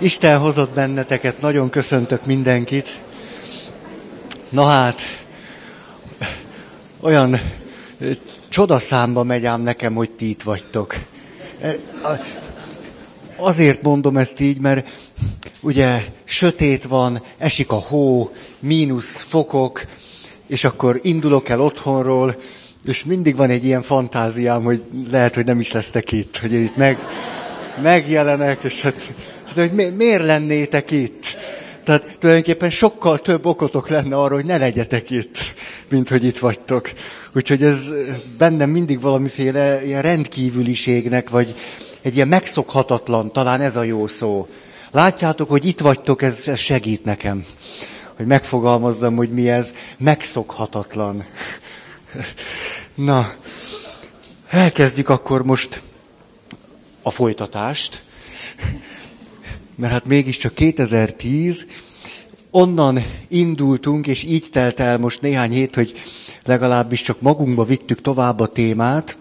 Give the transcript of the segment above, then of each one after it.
Isten hozott benneteket, nagyon köszöntök mindenkit. Na hát, olyan csodaszámba megy ám nekem, hogy ti itt vagytok. Azért mondom ezt így, mert ugye sötét van, esik a hó, mínusz fokok, és akkor indulok el otthonról, és mindig van egy ilyen fantáziám, hogy lehet, hogy nem is lesztek itt, hogy itt meg, megjelenek, és hát, hát hogy mi, miért lennétek itt? Tehát tulajdonképpen sokkal több okotok lenne arra, hogy ne legyetek itt, mint hogy itt vagytok. Úgyhogy ez bennem mindig valamiféle ilyen rendkívüliségnek, vagy egy ilyen megszokhatatlan, talán ez a jó szó. Látjátok, hogy itt vagytok, ez, ez segít nekem. Hogy megfogalmazzam, hogy mi ez, megszokhatatlan. Na, elkezdjük akkor most a folytatást, mert hát mégiscsak 2010, onnan indultunk, és így telt el most néhány hét, hogy legalábbis csak magunkba vittük tovább a témát,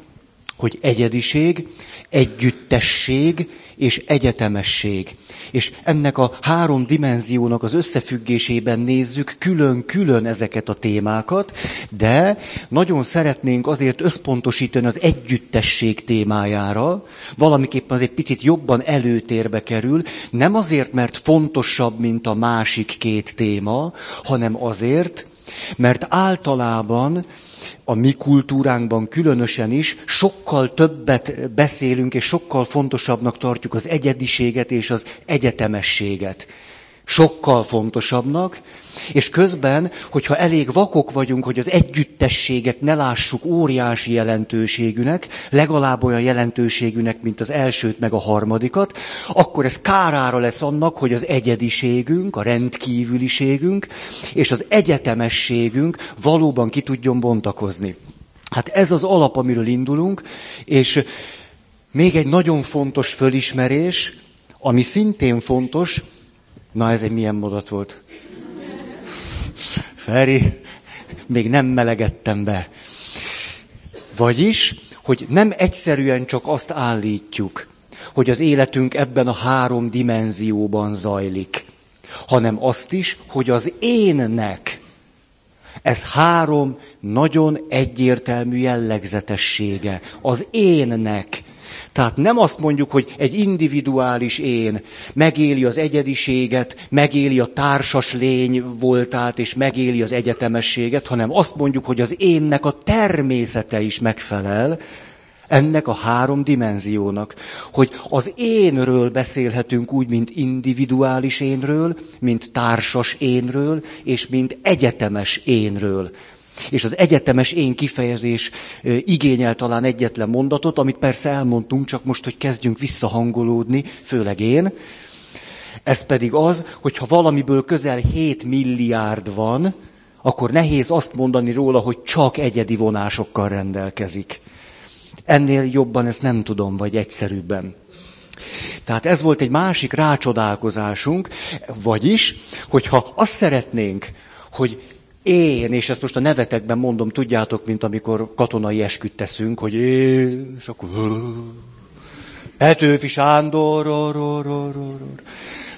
hogy egyediség, együttesség és egyetemesség. És ennek a három dimenziónak az összefüggésében nézzük külön-külön ezeket a témákat, de nagyon szeretnénk azért összpontosítani az együttesség témájára, valamiképpen azért picit jobban előtérbe kerül, nem azért, mert fontosabb, mint a másik két téma, hanem azért, mert általában a mi kultúránkban különösen is sokkal többet beszélünk, és sokkal fontosabbnak tartjuk az egyediséget és az egyetemességet. Sokkal fontosabbnak, és közben, hogyha elég vakok vagyunk, hogy az együttességet ne lássuk óriási jelentőségűnek, legalább olyan jelentőségűnek, mint az elsőt meg a harmadikat, akkor ez kárára lesz annak, hogy az egyediségünk, a rendkívüliségünk és az egyetemességünk valóban ki tudjon bontakozni. Hát ez az alap, amiről indulunk, és még egy nagyon fontos fölismerés, ami szintén fontos, na ez egy milyen mondat volt? Feri, még nem melegettem be. Vagyis, hogy nem egyszerűen csak azt állítjuk, hogy az életünk ebben a három dimenzióban zajlik, hanem azt is, hogy az énnek ez három nagyon egyértelmű jellegzetessége. Az énnek tehát nem azt mondjuk, hogy egy individuális én megéli az egyediséget, megéli a társas lény voltát, és megéli az egyetemességet, hanem azt mondjuk, hogy az énnek a természete is megfelel ennek a három dimenziónak. Hogy az énről beszélhetünk úgy, mint individuális énről, mint társas énről, és mint egyetemes énről. És az egyetemes én kifejezés igényel talán egyetlen mondatot, amit persze elmondtunk, csak most, hogy kezdjünk visszahangolódni, főleg én. Ez pedig az, hogy ha valamiből közel 7 milliárd van, akkor nehéz azt mondani róla, hogy csak egyedi vonásokkal rendelkezik. Ennél jobban ezt nem tudom, vagy egyszerűbben. Tehát ez volt egy másik rácsodálkozásunk, vagyis, hogyha azt szeretnénk, hogy én, és ezt most a nevetekben mondom, tudjátok, mint amikor katonai esküt teszünk, hogy én, és akkor Petőfi Sándor, ror, ror, ror, ror.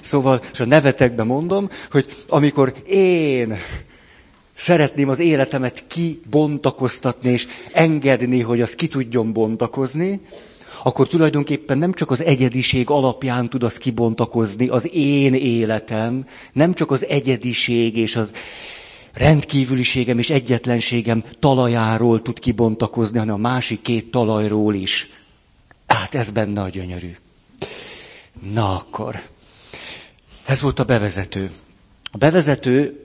Szóval, és a nevetekben mondom, hogy amikor én szeretném az életemet kibontakoztatni, és engedni, hogy az ki tudjon bontakozni, akkor tulajdonképpen nem csak az egyediség alapján tud az kibontakozni, az én életem, nem csak az egyediség és az rendkívüliségem és egyetlenségem talajáról tud kibontakozni, hanem a másik két talajról is. Hát ez benne a gyönyörű. Na akkor, ez volt a bevezető. A bevezető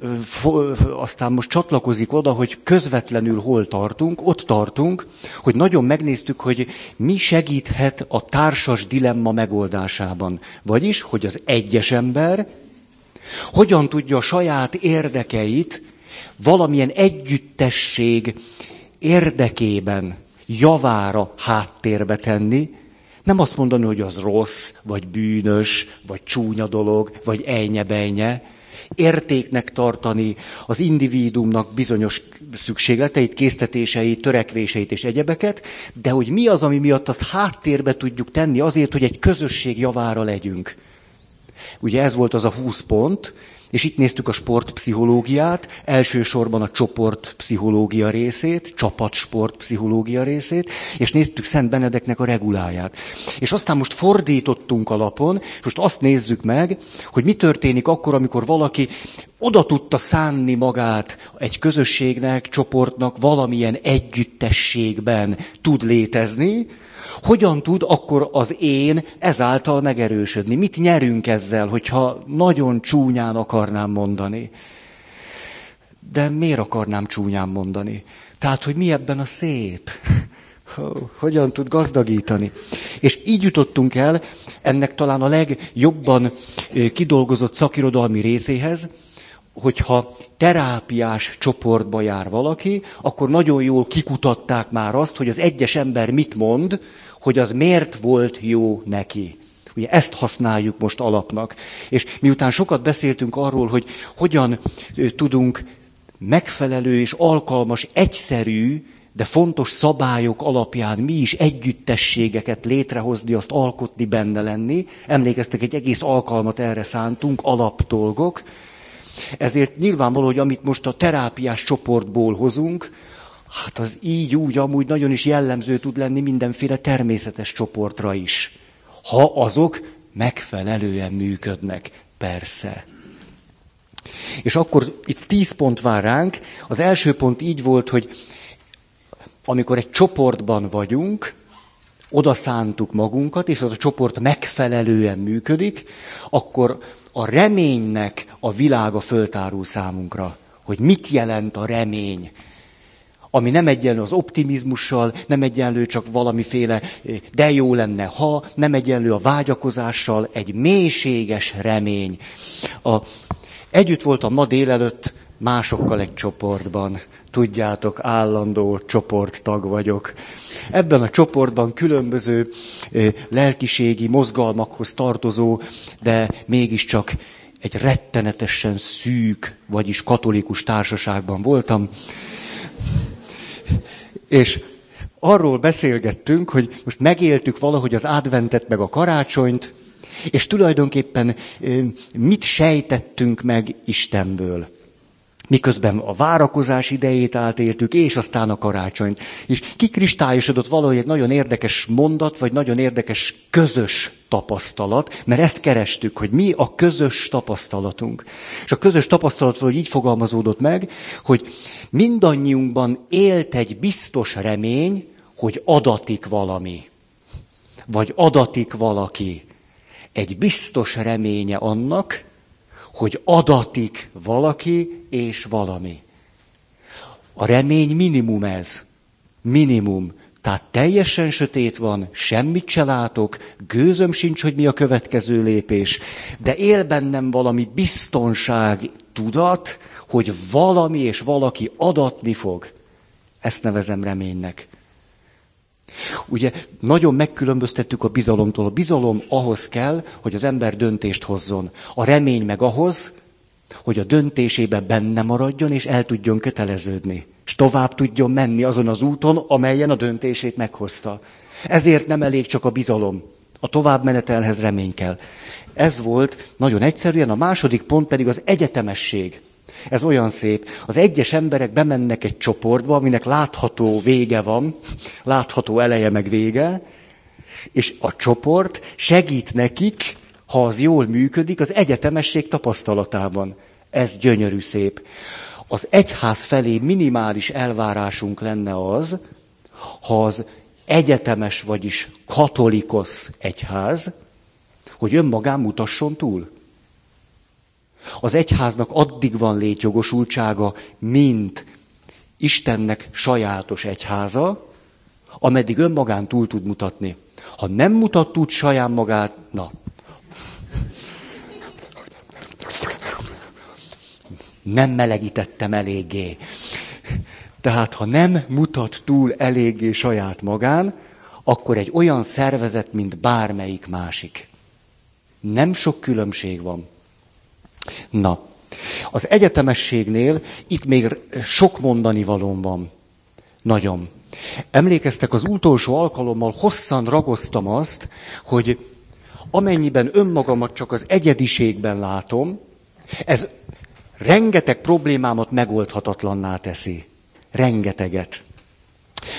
aztán most csatlakozik oda, hogy közvetlenül hol tartunk, ott tartunk, hogy nagyon megnéztük, hogy mi segíthet a társas dilemma megoldásában. Vagyis, hogy az egyes ember hogyan tudja a saját érdekeit valamilyen együttesség érdekében, javára háttérbe tenni, nem azt mondani, hogy az rossz, vagy bűnös, vagy csúnya dolog, vagy ejnye értéknek tartani az individuumnak bizonyos szükségleteit, késztetéseit, törekvéseit és egyebeket, de hogy mi az, ami miatt azt háttérbe tudjuk tenni azért, hogy egy közösség javára legyünk. Ugye ez volt az a 20 pont, és itt néztük a sportpszichológiát, elsősorban a csoportpszichológia részét, csapatsportpszichológia részét, és néztük Szent Benedeknek a reguláját. És aztán most fordítottunk alapon, és most azt nézzük meg, hogy mi történik akkor, amikor valaki oda tudta szánni magát egy közösségnek, csoportnak, valamilyen együttességben tud létezni, hogyan tud akkor az én ezáltal megerősödni? Mit nyerünk ezzel, hogyha nagyon csúnyán akarnám mondani? De miért akarnám csúnyán mondani? Tehát, hogy mi ebben a szép? Hogyan tud gazdagítani? És így jutottunk el ennek talán a legjobban kidolgozott szakirodalmi részéhez, hogyha terápiás csoportba jár valaki, akkor nagyon jól kikutatták már azt, hogy az egyes ember mit mond, hogy az miért volt jó neki. Ugye ezt használjuk most alapnak. És miután sokat beszéltünk arról, hogy hogyan tudunk megfelelő és alkalmas, egyszerű, de fontos szabályok alapján mi is együttességeket létrehozni, azt alkotni, benne lenni. Emlékeztek, egy egész alkalmat erre szántunk, alapdolgok. Ezért nyilvánvaló, hogy amit most a terápiás csoportból hozunk, Hát az így úgy amúgy nagyon is jellemző tud lenni mindenféle természetes csoportra is. Ha azok megfelelően működnek, persze. És akkor itt tíz pont vár ránk. Az első pont így volt, hogy amikor egy csoportban vagyunk, oda szántuk magunkat, és az a csoport megfelelően működik, akkor a reménynek a világa föltárul számunkra. Hogy mit jelent a remény ami nem egyenlő az optimizmussal, nem egyenlő csak valamiféle de jó lenne, ha, nem egyenlő a vágyakozással, egy mélységes remény. A, együtt voltam ma délelőtt másokkal egy csoportban. Tudjátok, állandó csoporttag vagyok. Ebben a csoportban különböző lelkiségi mozgalmakhoz tartozó, de mégiscsak egy rettenetesen szűk, vagyis katolikus társaságban voltam. És arról beszélgettünk, hogy most megéltük valahogy az adventet meg a karácsonyt, és tulajdonképpen mit sejtettünk meg Istenből. Miközben a várakozás idejét átéltük, és aztán a karácsonyt. És kikristályosodott valahogy egy nagyon érdekes mondat, vagy nagyon érdekes közös tapasztalat, mert ezt kerestük, hogy mi a közös tapasztalatunk. És a közös tapasztalat valahogy így fogalmazódott meg, hogy mindannyiunkban élt egy biztos remény, hogy adatik valami. Vagy adatik valaki. Egy biztos reménye annak, hogy adatik valaki és valami. A remény minimum ez. Minimum. Tehát teljesen sötét van, semmit se látok, gőzöm sincs, hogy mi a következő lépés, de él bennem valami biztonság, tudat, hogy valami és valaki adatni fog. Ezt nevezem reménynek. Ugye nagyon megkülönböztettük a bizalomtól. A bizalom ahhoz kell, hogy az ember döntést hozzon. A remény meg ahhoz, hogy a döntésében benne maradjon, és el tudjon köteleződni. És tovább tudjon menni azon az úton, amelyen a döntését meghozta. Ezért nem elég csak a bizalom. A továbbmenetelhez remény kell. Ez volt nagyon egyszerűen, a második pont pedig az egyetemesség. Ez olyan szép. Az egyes emberek bemennek egy csoportba, aminek látható vége van, látható eleje meg vége, és a csoport segít nekik, ha az jól működik, az egyetemesség tapasztalatában. Ez gyönyörű szép. Az egyház felé minimális elvárásunk lenne az, ha az egyetemes, vagyis katolikosz egyház, hogy önmagán mutasson túl. Az egyháznak addig van létjogosultsága, mint Istennek sajátos egyháza, ameddig önmagán túl tud mutatni. Ha nem mutat túl saját magát, na. Nem melegítettem eléggé. Tehát, ha nem mutat túl eléggé saját magán, akkor egy olyan szervezet, mint bármelyik másik. Nem sok különbség van. Na, az egyetemességnél itt még sok mondani valóm van. Nagyon. Emlékeztek, az utolsó alkalommal hosszan ragoztam azt, hogy amennyiben önmagamat csak az egyediségben látom, ez rengeteg problémámat megoldhatatlanná teszi. Rengeteget.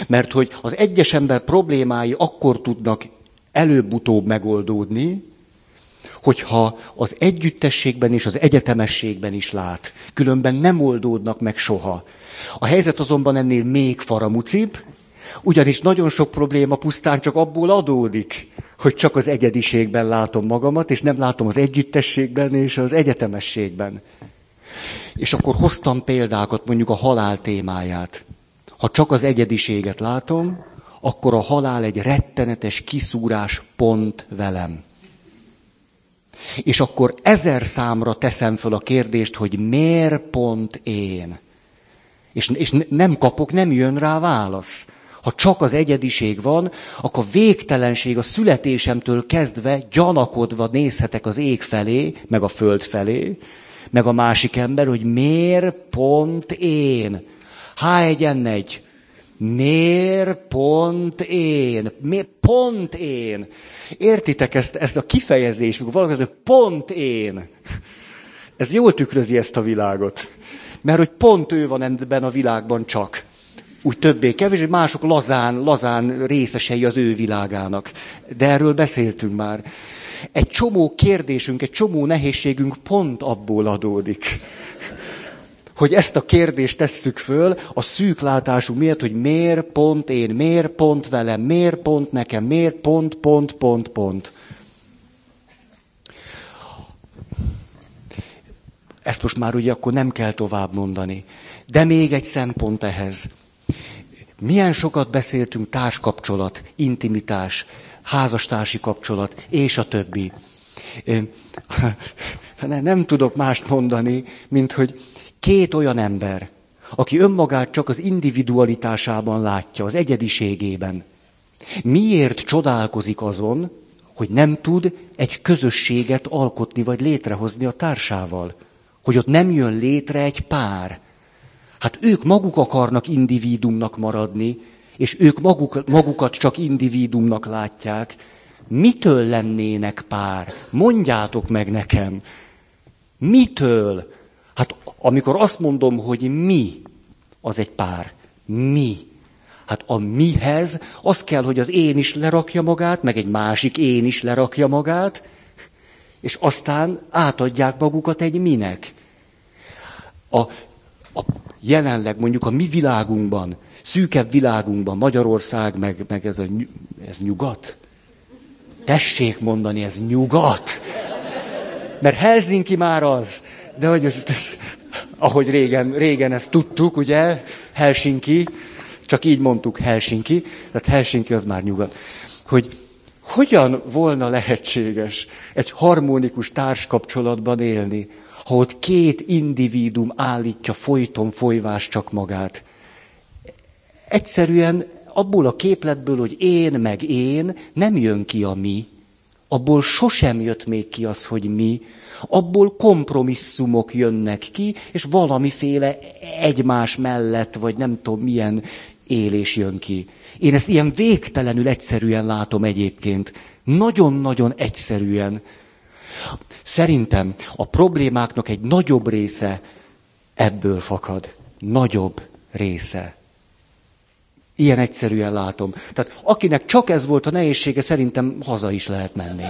Mert hogy az egyes ember problémái akkor tudnak előbb-utóbb megoldódni, hogyha az együttességben és az egyetemességben is lát. Különben nem oldódnak meg soha. A helyzet azonban ennél még faramucibb, ugyanis nagyon sok probléma pusztán csak abból adódik, hogy csak az egyediségben látom magamat, és nem látom az együttességben és az egyetemességben. És akkor hoztam példákat, mondjuk a halál témáját. Ha csak az egyediséget látom, akkor a halál egy rettenetes kiszúrás pont velem. És akkor ezer számra teszem föl a kérdést, hogy miért pont én? És, és nem kapok, nem jön rá válasz. Ha csak az egyediség van, akkor végtelenség a születésemtől kezdve gyanakodva nézhetek az ég felé, meg a föld felé, meg a másik ember, hogy miért pont én? H1N1. Miért pont én? Miért pont én? Értitek ezt, ezt a kifejezést, mikor valaki azt pont én. Ez jól tükrözi ezt a világot. Mert hogy pont ő van ebben a világban csak. Úgy többé kevésbé, mások lazán, lazán részesei az ő világának. De erről beszéltünk már. Egy csomó kérdésünk, egy csomó nehézségünk pont abból adódik hogy ezt a kérdést tesszük föl a szűk látású miatt, hogy miért pont én, miért pont velem, miért pont nekem, miért pont, pont, pont, pont. Ezt most már ugye akkor nem kell tovább mondani. De még egy szempont ehhez. Milyen sokat beszéltünk társkapcsolat, intimitás, házastársi kapcsolat, és a többi. Nem tudok mást mondani, mint hogy Két olyan ember, aki önmagát csak az individualitásában látja, az egyediségében. Miért csodálkozik azon, hogy nem tud egy közösséget alkotni vagy létrehozni a társával? Hogy ott nem jön létre egy pár. Hát ők maguk akarnak individumnak maradni, és ők maguk, magukat csak individumnak látják. Mitől lennének pár? Mondjátok meg nekem. Mitől? Hát amikor azt mondom, hogy mi, az egy pár. Mi. Hát a mihez az kell, hogy az én is lerakja magát, meg egy másik én is lerakja magát, és aztán átadják magukat egy minek. A, a jelenleg mondjuk a mi világunkban, szűkebb világunkban, Magyarország, meg, meg ez, a, ez nyugat. Tessék mondani, ez nyugat. Mert Helsinki már az. De hogy, ahogy régen, régen ezt tudtuk, ugye, Helsinki, csak így mondtuk Helsinki, tehát Helsinki az már nyugat, hogy hogyan volna lehetséges egy harmonikus társkapcsolatban élni, ha ott két individum állítja folyton folyvás csak magát. Egyszerűen abból a képletből, hogy én meg én, nem jön ki a mi. Abból sosem jött még ki az, hogy mi, abból kompromisszumok jönnek ki, és valamiféle egymás mellett, vagy nem tudom milyen élés jön ki. Én ezt ilyen végtelenül egyszerűen látom egyébként. Nagyon-nagyon egyszerűen. Szerintem a problémáknak egy nagyobb része ebből fakad. Nagyobb része. Ilyen egyszerűen látom. Tehát akinek csak ez volt a nehézsége, szerintem haza is lehet menni.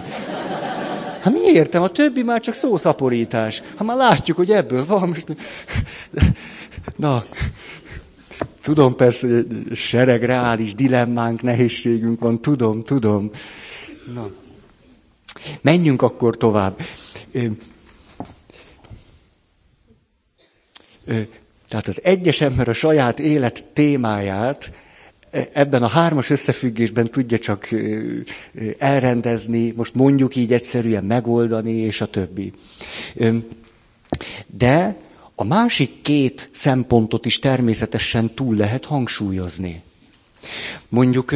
Hát mi értem, a többi már csak szószaporítás. Ha már látjuk, hogy ebből van. Na, tudom persze, hogy sereg reális dilemmánk, nehézségünk van, tudom, tudom. Na. Menjünk akkor tovább. Ö, ö, tehát az egyes ember a saját élet témáját ebben a hármas összefüggésben tudja csak elrendezni, most mondjuk így egyszerűen megoldani, és a többi. De a másik két szempontot is természetesen túl lehet hangsúlyozni. Mondjuk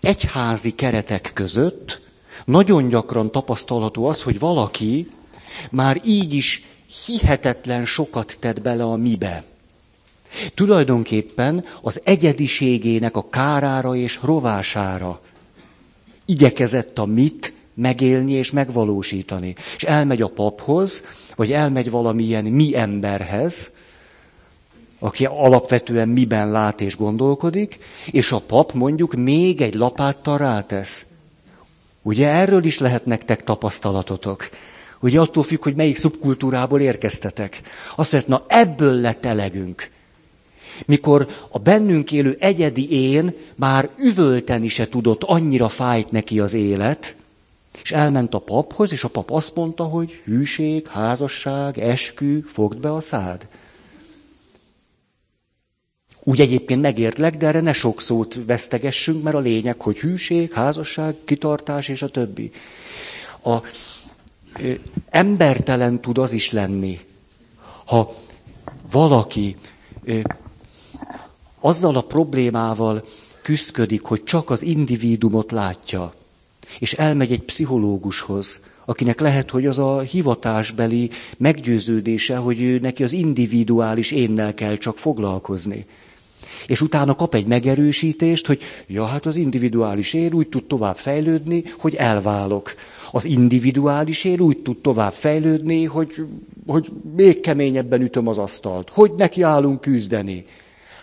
egyházi keretek között nagyon gyakran tapasztalható az, hogy valaki már így is hihetetlen sokat tett bele a mibe. Tulajdonképpen az egyediségének a kárára és rovására igyekezett a mit megélni és megvalósítani. És elmegy a paphoz, vagy elmegy valamilyen mi emberhez, aki alapvetően miben lát és gondolkodik, és a pap mondjuk még egy lapáttal rátesz. Ugye erről is lehet nektek tapasztalatotok. Ugye attól függ, hogy melyik szubkultúrából érkeztetek. Azt mondja, na ebből lett elegünk. Mikor a bennünk élő egyedi én már üvölteni se tudott, annyira fájt neki az élet, és elment a paphoz, és a pap azt mondta, hogy hűség, házasság, eskü, fogd be a szád. Úgy egyébként megértlek, de erre ne sok szót vesztegessünk, mert a lényeg, hogy hűség, házasság, kitartás és a többi. A, ö, embertelen tud az is lenni, ha valaki ö, azzal a problémával küszködik, hogy csak az individumot látja, és elmegy egy pszichológushoz, akinek lehet, hogy az a hivatásbeli meggyőződése, hogy ő neki az individuális énnel kell csak foglalkozni. És utána kap egy megerősítést, hogy ja, hát az individuális én úgy tud tovább fejlődni, hogy elválok. Az individuális én úgy tud tovább fejlődni, hogy, hogy még keményebben ütöm az asztalt. Hogy neki állunk küzdeni.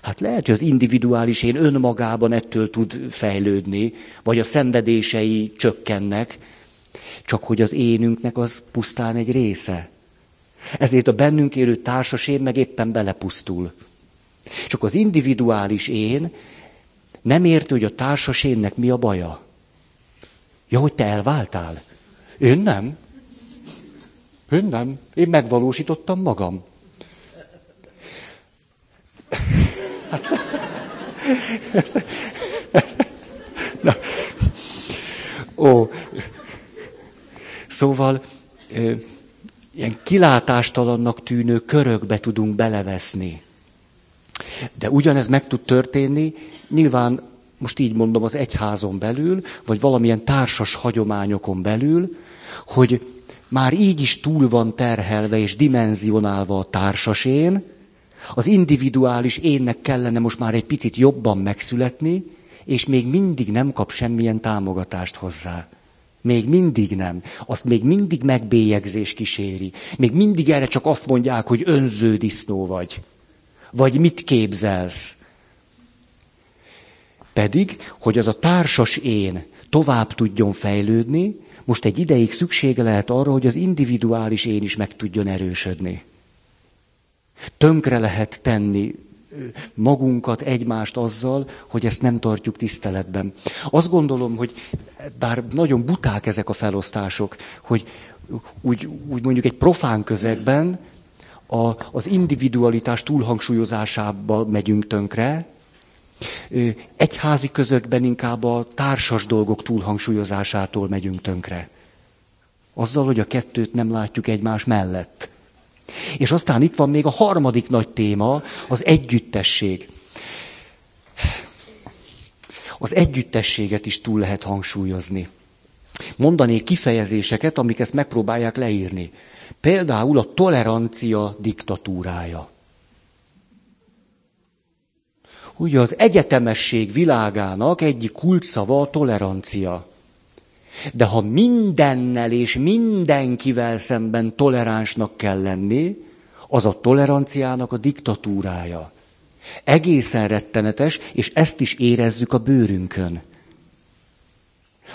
Hát lehet, hogy az individuális én önmagában ettől tud fejlődni, vagy a szenvedései csökkennek, csak hogy az énünknek az pusztán egy része. Ezért a bennünk élő társas én meg éppen belepusztul. Csak az individuális én nem érti, hogy a társas énnek mi a baja. Ja, hogy te elváltál? Én nem. Én nem. Én megvalósítottam magam. Na. Ó. Szóval ilyen kilátástalannak tűnő körökbe tudunk beleveszni. De ugyanez meg tud történni, nyilván most így mondom, az egyházon belül, vagy valamilyen társas hagyományokon belül, hogy már így is túl van terhelve és dimenzionálva a társasén, az individuális énnek kellene most már egy picit jobban megszületni, és még mindig nem kap semmilyen támogatást hozzá. Még mindig nem. Azt még mindig megbélyegzés kíséri. Még mindig erre csak azt mondják, hogy önző disznó vagy. Vagy mit képzelsz? Pedig, hogy az a társas én tovább tudjon fejlődni, most egy ideig szüksége lehet arra, hogy az individuális én is meg tudjon erősödni. Tönkre lehet tenni magunkat, egymást azzal, hogy ezt nem tartjuk tiszteletben. Azt gondolom, hogy bár nagyon buták ezek a felosztások, hogy úgy, úgy mondjuk egy profán közegben a, az individualitás túlhangsúlyozásába megyünk tönkre, egyházi közökben inkább a társas dolgok túlhangsúlyozásától megyünk tönkre. Azzal, hogy a kettőt nem látjuk egymás mellett. És aztán itt van még a harmadik nagy téma, az együttesség. Az együttességet is túl lehet hangsúlyozni. Mondanék kifejezéseket, amik ezt megpróbálják leírni. Például a tolerancia diktatúrája. Ugye az egyetemesség világának egyik kulcsszava a tolerancia. De ha mindennel és mindenkivel szemben toleránsnak kell lenni, az a toleranciának a diktatúrája. Egészen rettenetes, és ezt is érezzük a bőrünkön.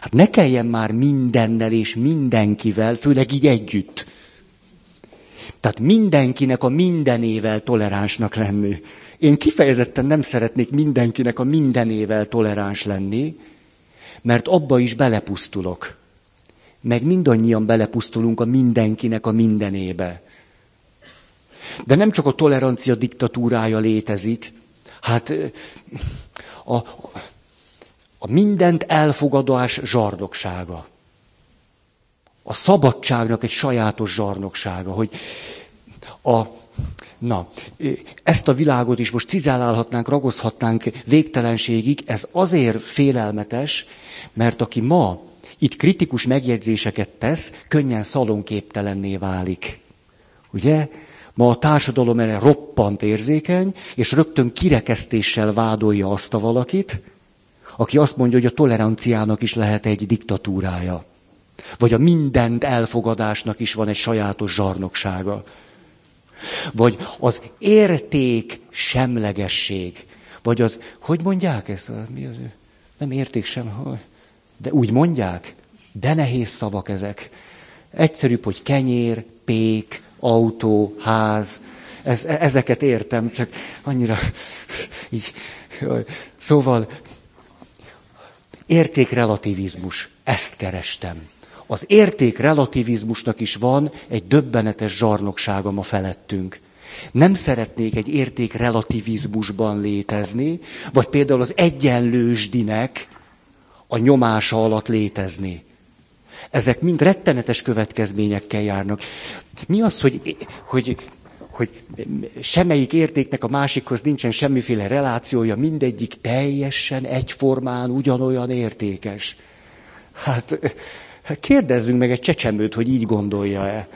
Hát ne kelljen már mindennel és mindenkivel, főleg így együtt. Tehát mindenkinek a mindenével toleránsnak lenni. Én kifejezetten nem szeretnék mindenkinek a mindenével toleráns lenni, mert abba is belepusztulok. Meg mindannyian belepusztulunk a mindenkinek a mindenébe. De nem csak a tolerancia diktatúrája létezik, hát a, a mindent elfogadás zsarnoksága. A szabadságnak egy sajátos zsarnoksága, hogy a, na, ezt a világot is most cizellálhatnánk, ragozhatnánk végtelenségig, ez azért félelmetes, mert aki ma itt kritikus megjegyzéseket tesz, könnyen szalonképtelenné válik. Ugye? Ma a társadalom erre roppant érzékeny, és rögtön kirekesztéssel vádolja azt a valakit, aki azt mondja, hogy a toleranciának is lehet egy diktatúrája. Vagy a mindent elfogadásnak is van egy sajátos zsarnoksága. Vagy az érték semlegesség. Vagy az, hogy mondják ezt? Mi az? Nem érték sem, de úgy mondják. De nehéz szavak ezek. Egyszerűbb, hogy kenyér, pék, autó, ház. Ez, ezeket értem, csak annyira így. Szóval értékrelativizmus. Ezt kerestem. Az értékrelativizmusnak is van egy döbbenetes zsarnoksága ma felettünk. Nem szeretnék egy értékrelativizmusban létezni, vagy például az egyenlősdinek a nyomása alatt létezni. Ezek mind rettenetes következményekkel járnak. Mi az, hogy, hogy, hogy semmelyik értéknek a másikhoz nincsen semmiféle relációja, mindegyik teljesen egyformán ugyanolyan értékes? Hát kérdezzünk meg egy csecsemőt, hogy így gondolja-e.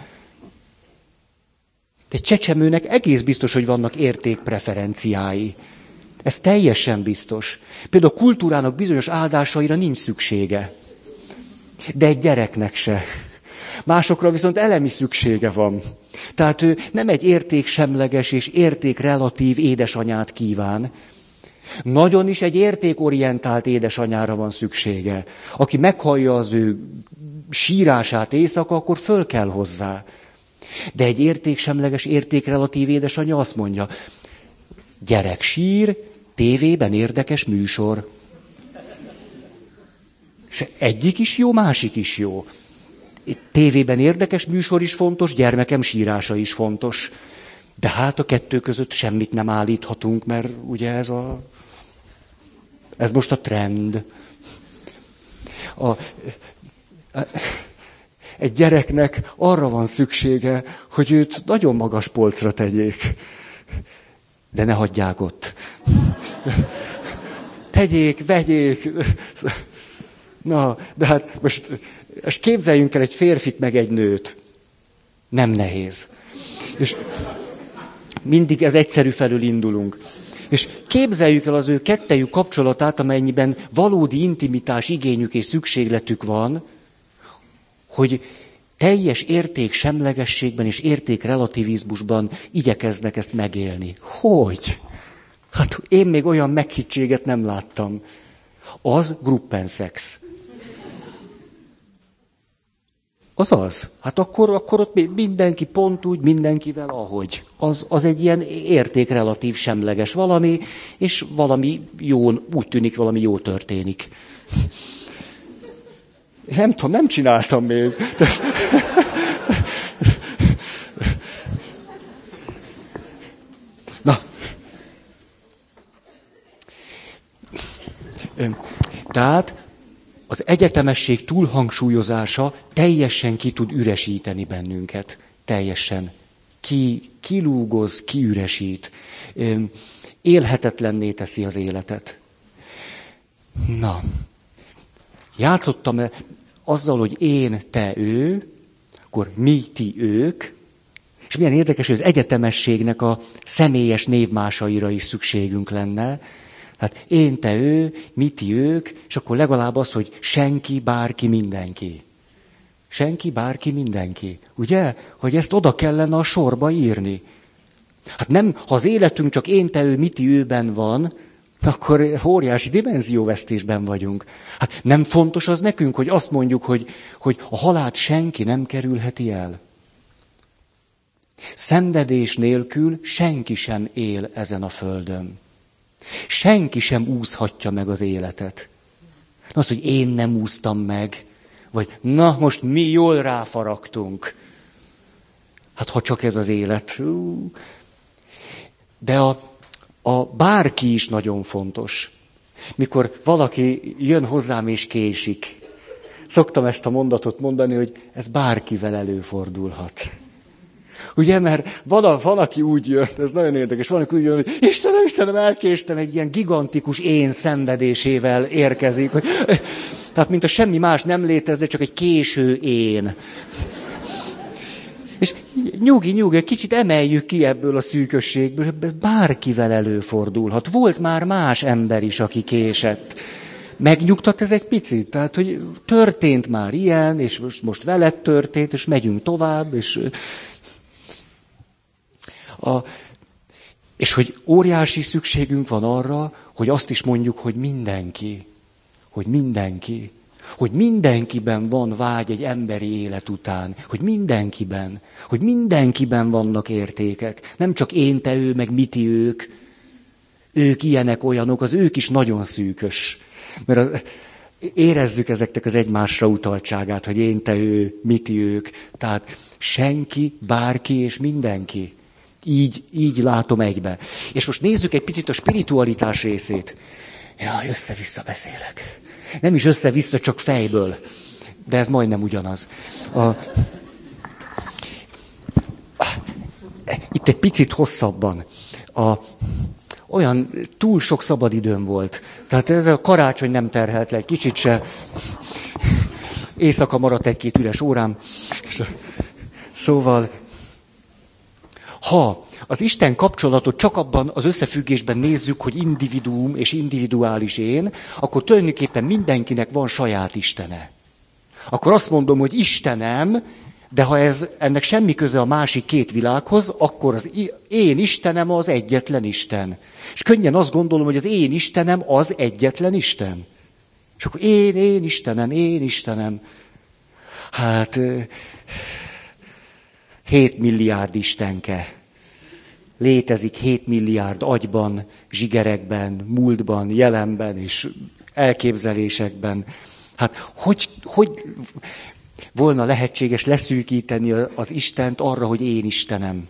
Egy csecsemőnek egész biztos, hogy vannak értékpreferenciái. Ez teljesen biztos. Például a kultúrának bizonyos áldásaira nincs szüksége. De egy gyereknek se. Másokra viszont elemi szüksége van. Tehát ő nem egy értéksemleges és értékrelatív édesanyát kíván. Nagyon is egy értékorientált édesanyára van szüksége. Aki meghallja az ő sírását éjszaka, akkor föl kell hozzá. De egy értéksemleges, értékrelatív édesanyja azt mondja, gyerek sír, tévében érdekes műsor. És egyik is jó, másik is jó. Tévében érdekes műsor is fontos, gyermekem sírása is fontos. De hát a kettő között semmit nem állíthatunk, mert ugye ez a... Ez most a trend. A, egy gyereknek arra van szüksége, hogy őt nagyon magas polcra tegyék. De ne hagyják ott. Tegyék, vegyék. Na, de hát most, most képzeljünk el egy férfit meg egy nőt. Nem nehéz. És mindig ez egyszerű felül indulunk. És képzeljük el az ő kettejük kapcsolatát, amennyiben valódi intimitás igényük és szükségletük van, hogy teljes érték semlegességben és érték relativizmusban igyekeznek ezt megélni. Hogy? Hát én még olyan meghittséget nem láttam. Az gruppenszex. Az az. Hát akkor, akkor ott mindenki pont úgy, mindenkivel ahogy. Az, az egy ilyen értékrelatív semleges valami, és valami jó, úgy tűnik, valami jó történik. Nem tudom, nem csináltam még. Na. Tehát az egyetemesség túlhangsúlyozása teljesen ki tud üresíteni bennünket. Teljesen. Ki, kilúgoz, kiüresít. Élhetetlenné teszi az életet. Na, játszottam azzal, hogy én, te, ő, akkor mi, ti, ők, és milyen érdekes, hogy az egyetemességnek a személyes névmásaira is szükségünk lenne. Hát én, te, ő, mi, ti, ők, és akkor legalább az, hogy senki, bárki, mindenki. Senki, bárki, mindenki. Ugye? Hogy ezt oda kellene a sorba írni. Hát nem, ha az életünk csak én, te, ő, ti, őben van, akkor óriási dimenzióvesztésben vagyunk. Hát nem fontos az nekünk, hogy azt mondjuk, hogy, hogy a halált senki nem kerülheti el. Szenvedés nélkül senki sem él ezen a földön. Senki sem úszhatja meg az életet. Az, hogy én nem úsztam meg, vagy na, most mi jól ráfaragtunk. Hát ha csak ez az élet. De a a bárki is nagyon fontos. Mikor valaki jön hozzám és késik. Szoktam ezt a mondatot mondani, hogy ez bárkivel előfordulhat. Ugye, mert van, van, aki úgy jön, ez nagyon érdekes, van, aki úgy jön, hogy Istenem, Istenem, elkéstem, egy ilyen gigantikus én szenvedésével érkezik. Hogy, tehát, mint a semmi más nem létezne, csak egy késő én. És nyugi, nyugi, kicsit emeljük ki ebből a szűkösségből, ez bárkivel előfordulhat. Volt már más ember is, aki késett. megnyugtat ez egy picit. Tehát, hogy történt már ilyen, és most, most veled történt, és megyünk tovább, és... A, és hogy óriási szükségünk van arra, hogy azt is mondjuk, hogy mindenki, hogy mindenki, hogy mindenkiben van vágy egy emberi élet után, hogy mindenkiben, hogy mindenkiben vannak értékek. Nem csak én, te, ő, meg miti ők, ők ilyenek, olyanok, az ők is nagyon szűkös. Mert az, érezzük ezeknek az egymásra utaltságát, hogy én, te, ő, miti ők. Tehát senki, bárki és mindenki. Így, így látom egybe. És most nézzük egy picit a spiritualitás részét. Ja, össze-vissza beszélek. Nem is össze-vissza, csak fejből. De ez majdnem ugyanaz. A... Itt egy picit hosszabban. A... Olyan túl sok szabadidőm volt. Tehát ez a karácsony nem terhelt le egy kicsit se. Éjszaka maradt egy-két üres órám. Szóval, ha az Isten kapcsolatot csak abban az összefüggésben nézzük, hogy individuum és individuális én, akkor tulajdonképpen mindenkinek van saját Istene. Akkor azt mondom, hogy Istenem, de ha ez, ennek semmi köze a másik két világhoz, akkor az én Istenem az egyetlen Isten. És könnyen azt gondolom, hogy az én Istenem az egyetlen Isten. És akkor én, én Istenem, én Istenem. Hát, 7 milliárd istenke létezik 7 milliárd agyban, zsigerekben, múltban, jelenben és elképzelésekben. Hát hogy, hogy volna lehetséges leszűkíteni az Istent arra, hogy én Istenem?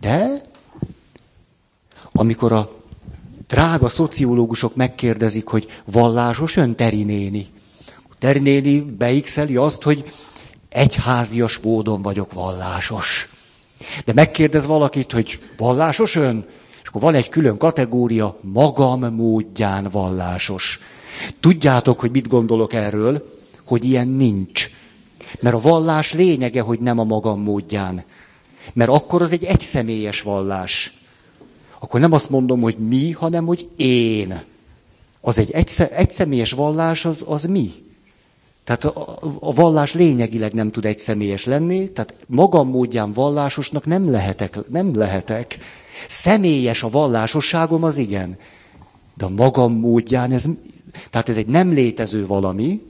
De amikor a drága szociológusok megkérdezik, hogy vallásos ön Terinéni, Terinéni beixeli azt, hogy egyházias módon vagyok vallásos. De megkérdez valakit, hogy vallásos ön? És akkor van egy külön kategória, magam módján vallásos. Tudjátok, hogy mit gondolok erről? Hogy ilyen nincs. Mert a vallás lényege, hogy nem a magam módján. Mert akkor az egy egyszemélyes vallás. Akkor nem azt mondom, hogy mi, hanem hogy én. Az egy egyszemélyes vallás, az, az mi? Tehát a, a vallás lényegileg nem tud egy személyes lenni, tehát magam módján vallásosnak nem lehetek, nem lehetek. Személyes a vallásosságom, az igen. De a magam módján ez, tehát ez egy nem létező valami.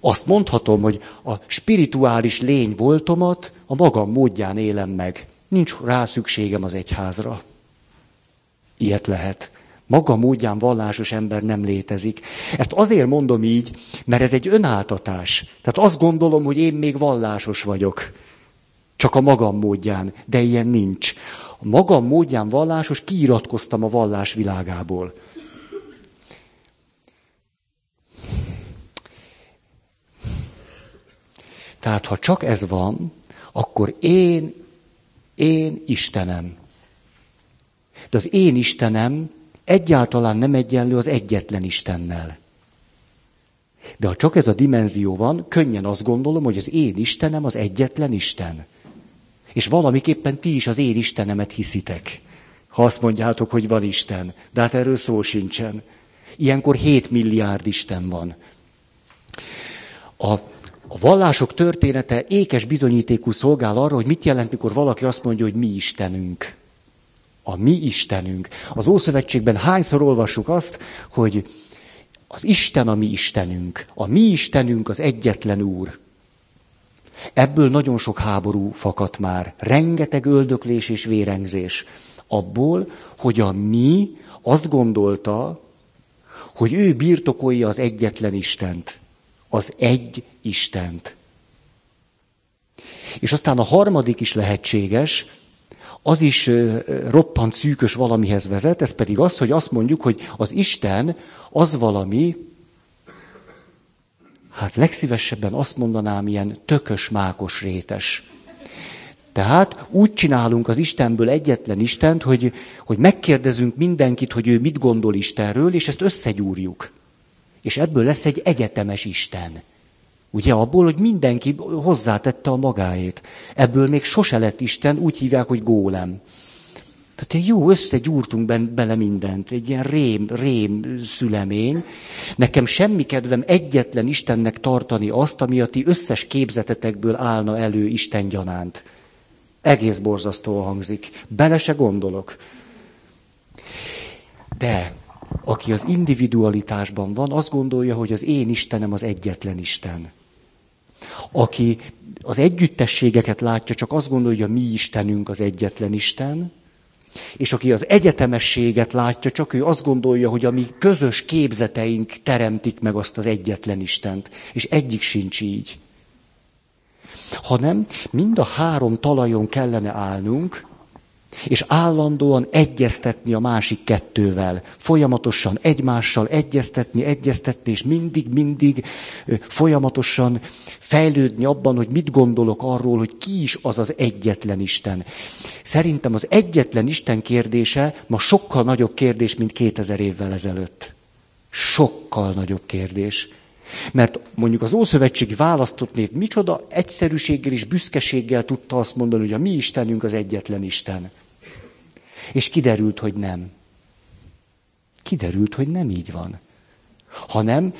Azt mondhatom, hogy a spirituális lény voltomat a magam módján élem meg. Nincs rá szükségem az egyházra. Ilyet lehet maga módján vallásos ember nem létezik. Ezt azért mondom így, mert ez egy önáltatás. Tehát azt gondolom, hogy én még vallásos vagyok. Csak a magam módján, de ilyen nincs. A magam módján vallásos, kiiratkoztam a vallás világából. Tehát ha csak ez van, akkor én, én Istenem. De az én Istenem egyáltalán nem egyenlő az egyetlen Istennel. De ha csak ez a dimenzió van, könnyen azt gondolom, hogy az én Istenem az egyetlen Isten. És valamiképpen ti is az én Istenemet hiszitek. Ha azt mondjátok, hogy van Isten. De hát erről szó sincsen. Ilyenkor 7 milliárd Isten van. A, a vallások története ékes bizonyítékú szolgál arra, hogy mit jelent, mikor valaki azt mondja, hogy mi Istenünk a mi Istenünk. Az Ószövetségben hányszor olvassuk azt, hogy az Isten a mi Istenünk. A mi Istenünk az egyetlen Úr. Ebből nagyon sok háború fakadt már. Rengeteg öldöklés és vérengzés. Abból, hogy a mi azt gondolta, hogy ő birtokolja az egyetlen Istent. Az egy Istent. És aztán a harmadik is lehetséges, az is roppant szűkös valamihez vezet, ez pedig az, hogy azt mondjuk, hogy az Isten az valami, hát legszívesebben azt mondanám, ilyen tökös, mákos rétes. Tehát úgy csinálunk az Istenből egyetlen Istent, hogy, hogy megkérdezünk mindenkit, hogy ő mit gondol Istenről, és ezt összegyúrjuk. És ebből lesz egy egyetemes Isten. Ugye abból, hogy mindenki hozzátette a magáét. Ebből még sose lett Isten, úgy hívják, hogy gólem. Tehát jó, összegyúrtunk ben, bele mindent, egy ilyen rém, rém szülemény. Nekem semmi kedvem egyetlen Istennek tartani azt, ami a ti összes képzetetekből állna elő Isten gyanánt. Egész borzasztó hangzik. Bele se gondolok. De aki az individualitásban van, azt gondolja, hogy az én Istenem az egyetlen Isten. Aki az együttességeket látja, csak azt gondolja, hogy mi Istenünk az egyetlen Isten, és aki az egyetemességet látja, csak ő azt gondolja, hogy a mi közös képzeteink teremtik meg azt az egyetlen Istent. És egyik sincs így. Hanem mind a három talajon kellene állnunk, és állandóan egyeztetni a másik kettővel, folyamatosan egymással egyeztetni, egyeztetni, és mindig, mindig folyamatosan fejlődni abban, hogy mit gondolok arról, hogy ki is az az egyetlen Isten. Szerintem az egyetlen Isten kérdése ma sokkal nagyobb kérdés, mint 2000 évvel ezelőtt. Sokkal nagyobb kérdés. Mert mondjuk az Ószövetségi választott nép micsoda egyszerűséggel és büszkeséggel tudta azt mondani, hogy a mi Istenünk az egyetlen Isten. És kiderült, hogy nem. Kiderült, hogy nem így van. Hanem,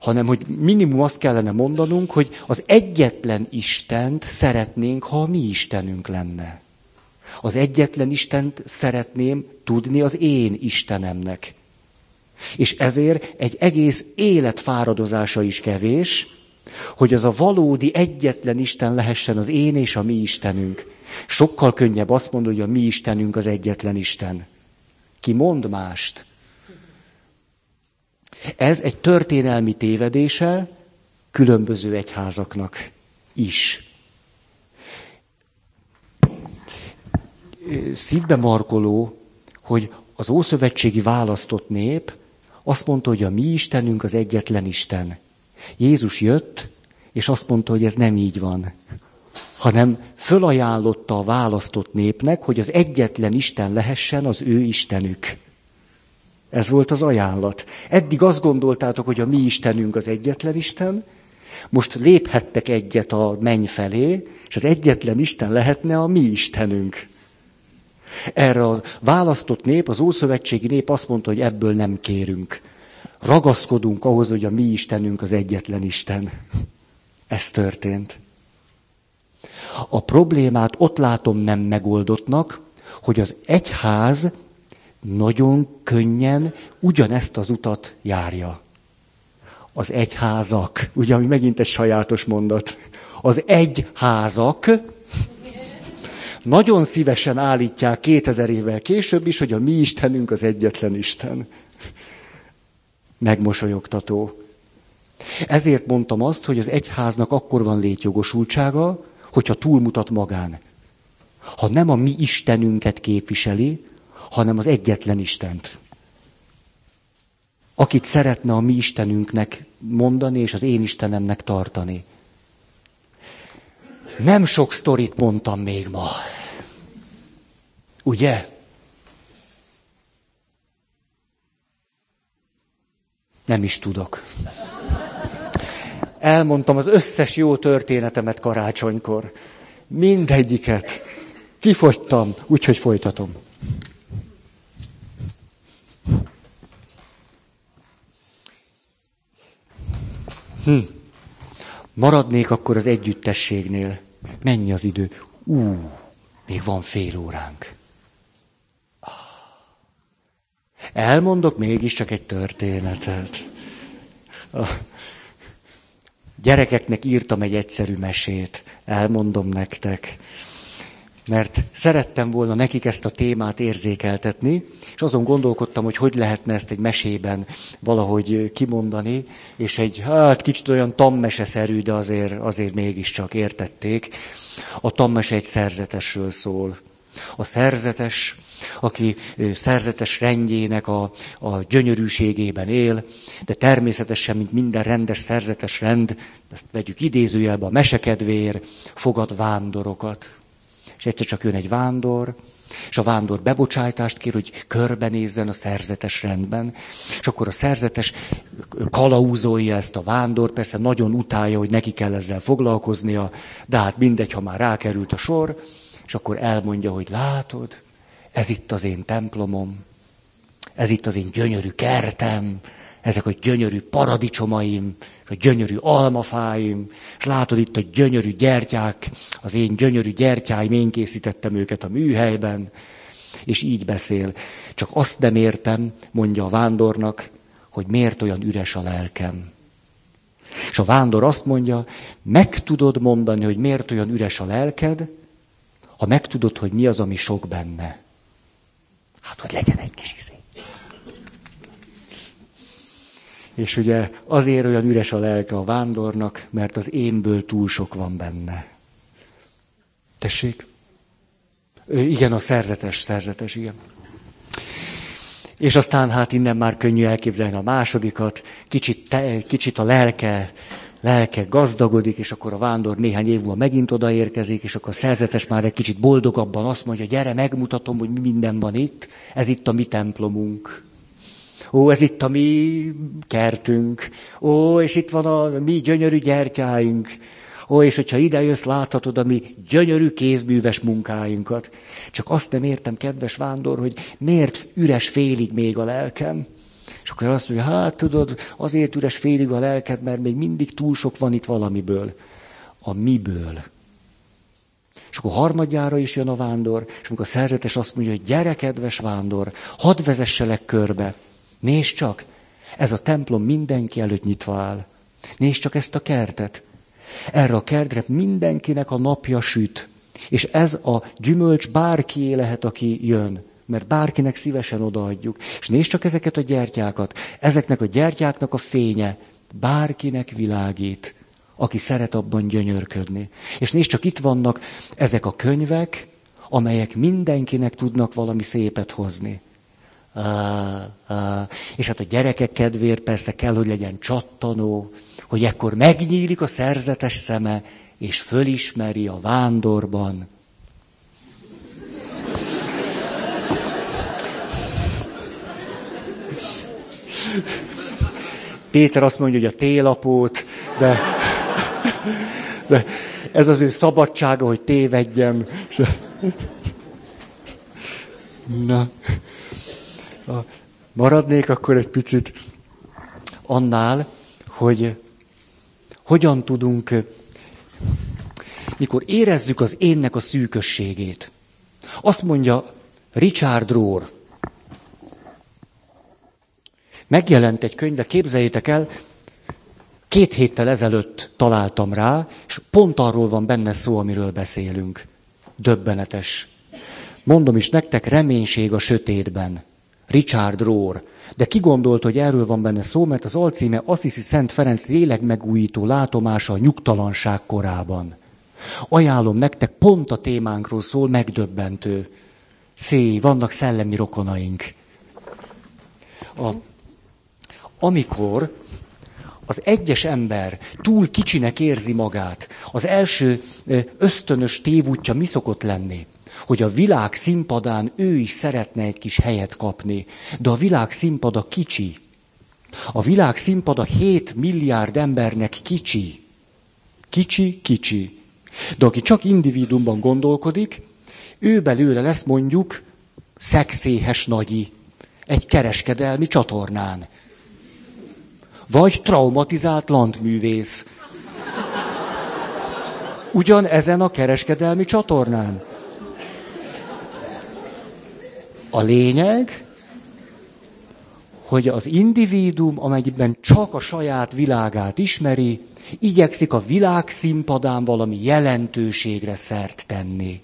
hanem hogy minimum azt kellene mondanunk, hogy az egyetlen Istent szeretnénk, ha a mi Istenünk lenne. Az egyetlen Istent szeretném tudni az én Istenemnek. És ezért egy egész élet fáradozása is kevés, hogy az a valódi egyetlen Isten lehessen az én és a mi Istenünk. Sokkal könnyebb azt mondani, hogy a mi Istenünk az egyetlen Isten. Ki mond mást? Ez egy történelmi tévedése különböző egyházaknak is. Szívbe markoló, hogy az ószövetségi választott nép azt mondta, hogy a mi Istenünk az egyetlen Isten. Jézus jött, és azt mondta, hogy ez nem így van hanem fölajánlotta a választott népnek, hogy az egyetlen Isten lehessen az ő Istenük. Ez volt az ajánlat. Eddig azt gondoltátok, hogy a mi Istenünk az egyetlen Isten, most léphettek egyet a menny felé, és az egyetlen Isten lehetne a mi Istenünk. Erre a választott nép, az Ószövetségi nép azt mondta, hogy ebből nem kérünk. Ragaszkodunk ahhoz, hogy a mi Istenünk az egyetlen Isten. Ez történt. A problémát ott látom nem megoldottnak, hogy az egyház nagyon könnyen ugyanezt az utat járja. Az egyházak, ugye, ami megint egy sajátos mondat. Az egyházak nagyon szívesen állítják 2000 évvel később is, hogy a mi Istenünk az egyetlen Isten. Megmosolyogtató. Ezért mondtam azt, hogy az egyháznak akkor van létjogosultsága, hogyha túlmutat magán. Ha nem a mi Istenünket képviseli, hanem az egyetlen Istent. Akit szeretne a mi Istenünknek mondani, és az én Istenemnek tartani. Nem sok sztorit mondtam még ma. Ugye? Nem is tudok. Elmondtam az összes jó történetemet karácsonykor. Mindegyiket. Kifogytam, úgyhogy folytatom. Hm. Maradnék akkor az együttességnél. Mennyi az idő? Ú, még van fél óránk. Elmondok mégiscsak egy történetet. Gyerekeknek írtam egy egyszerű mesét, elmondom nektek, mert szerettem volna nekik ezt a témát érzékeltetni, és azon gondolkodtam, hogy hogy lehetne ezt egy mesében valahogy kimondani, és egy, hát kicsit olyan tammeseszerű, de azért, azért mégiscsak értették. A tammese egy szerzetesről szól. A szerzetes aki szerzetes rendjének a, a gyönyörűségében él, de természetesen, mint minden rendes szerzetes rend, ezt vegyük idézőjelbe a mesekedvér, fogad vándorokat. És egyszer csak jön egy vándor, és a vándor bebocsájtást kér, hogy körbenézzen a szerzetes rendben, és akkor a szerzetes kalauzolja ezt a vándor, persze nagyon utálja, hogy neki kell ezzel foglalkoznia, de hát mindegy, ha már rákerült a sor, és akkor elmondja, hogy látod, ez itt az én templomom, ez itt az én gyönyörű kertem, ezek a gyönyörű paradicsomaim, a gyönyörű almafáim, és látod itt a gyönyörű gyertyák, az én gyönyörű gyertyáim, én készítettem őket a műhelyben, és így beszél. Csak azt nem értem, mondja a vándornak, hogy miért olyan üres a lelkem. És a vándor azt mondja, meg tudod mondani, hogy miért olyan üres a lelked, ha megtudod, hogy mi az, ami sok benne. Hát, hogy legyen egy kis izé. És ugye azért olyan üres a lelke a vándornak, mert az énből túl sok van benne. Tessék? Igen, a szerzetes, szerzetes, igen. És aztán hát innen már könnyű elképzelni a másodikat, kicsit, te, kicsit a lelke, lelke gazdagodik, és akkor a vándor néhány év múlva megint odaérkezik, és akkor a szerzetes már egy kicsit boldogabban azt mondja, gyere, megmutatom, hogy mi minden van itt, ez itt a mi templomunk. Ó, ez itt a mi kertünk. Ó, és itt van a mi gyönyörű gyertyáink. Ó, és hogyha ide jössz, láthatod a mi gyönyörű kézműves munkáinkat. Csak azt nem értem, kedves vándor, hogy miért üres félig még a lelkem. És akkor azt mondja, hát tudod, azért üres félig a lelked, mert még mindig túl sok van itt valamiből. A miből. És akkor harmadjára is jön a vándor, és amikor a szerzetes azt mondja, hogy gyere, kedves vándor, hadd vezesselek körbe. Nézd csak, ez a templom mindenki előtt nyitva áll. Nézd csak ezt a kertet. Erre a kertre mindenkinek a napja süt. És ez a gyümölcs bárkié lehet, aki jön. Mert bárkinek szívesen odaadjuk. És nézd csak ezeket a gyertyákat. Ezeknek a gyertyáknak a fénye bárkinek világít, aki szeret abban gyönyörködni. És nézd csak itt vannak ezek a könyvek, amelyek mindenkinek tudnak valami szépet hozni. Uh, uh, és hát a gyerekek kedvéért persze kell, hogy legyen csattanó, hogy ekkor megnyílik a szerzetes szeme, és fölismeri a vándorban. Péter azt mondja, hogy a télapót, de, de ez az ő szabadsága, hogy tévedjem. Na, maradnék akkor egy picit annál, hogy hogyan tudunk, mikor érezzük az énnek a szűkösségét. Azt mondja Richard Rohr, megjelent egy könyve, képzeljétek el, két héttel ezelőtt találtam rá, és pont arról van benne szó, amiről beszélünk. Döbbenetes. Mondom is nektek, reménység a sötétben. Richard Rohr. De ki gondolt, hogy erről van benne szó, mert az alcíme Assisi Szent Ferenc lélekmegújító látomása a nyugtalanság korában. Ajánlom nektek, pont a témánkról szól, megdöbbentő. Szé, vannak szellemi rokonaink. A, amikor az egyes ember túl kicsinek érzi magát, az első ösztönös tévútja mi szokott lenni? hogy a világ színpadán ő is szeretne egy kis helyet kapni, de a világ színpada kicsi. A világ színpada 7 milliárd embernek kicsi. Kicsi, kicsi. De aki csak individuumban gondolkodik, ő belőle lesz mondjuk szexéhes nagyi, egy kereskedelmi csatornán. Vagy traumatizált landművész. Ugyan ezen a kereskedelmi csatornán. A lényeg, hogy az individuum, amelyben csak a saját világát ismeri, igyekszik a világ színpadán valami jelentőségre szert tenni.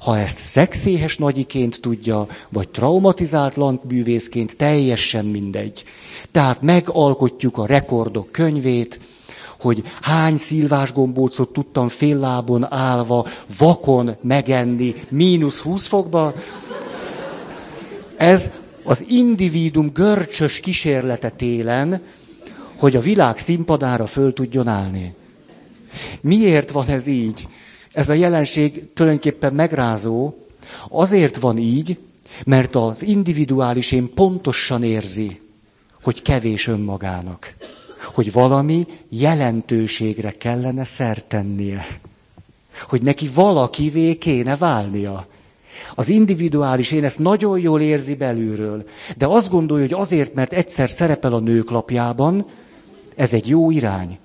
Ha ezt szexéhes nagyiként tudja, vagy traumatizált landbűvészként, teljesen mindegy. Tehát megalkotjuk a rekordok könyvét, hogy hány szilvásgombócot tudtam fél lábon állva, vakon megenni, mínusz 20 fokba, ez az individum görcsös kísérlete télen, hogy a világ színpadára föl tudjon állni. Miért van ez így? Ez a jelenség tulajdonképpen megrázó. Azért van így, mert az individuális én pontosan érzi, hogy kevés önmagának. Hogy valami jelentőségre kellene szertennie. Hogy neki valakivé kéne válnia. Az individuális én ezt nagyon jól érzi belülről, de azt gondolja, hogy azért, mert egyszer szerepel a nőklapjában, ez egy jó irány.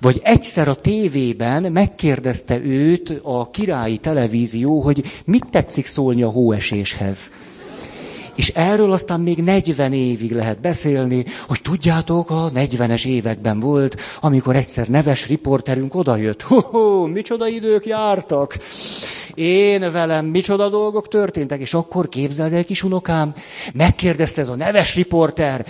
Vagy egyszer a tévében megkérdezte őt a királyi televízió, hogy mit tetszik szólni a hóeséshez. És erről aztán még 40 évig lehet beszélni, hogy tudjátok, a 40-es években volt, amikor egyszer neves riporterünk odajött. Ho-ho, micsoda idők jártak. Én velem micsoda dolgok történtek, és akkor képzeld el, kis unokám, megkérdezte ez a neves riporter,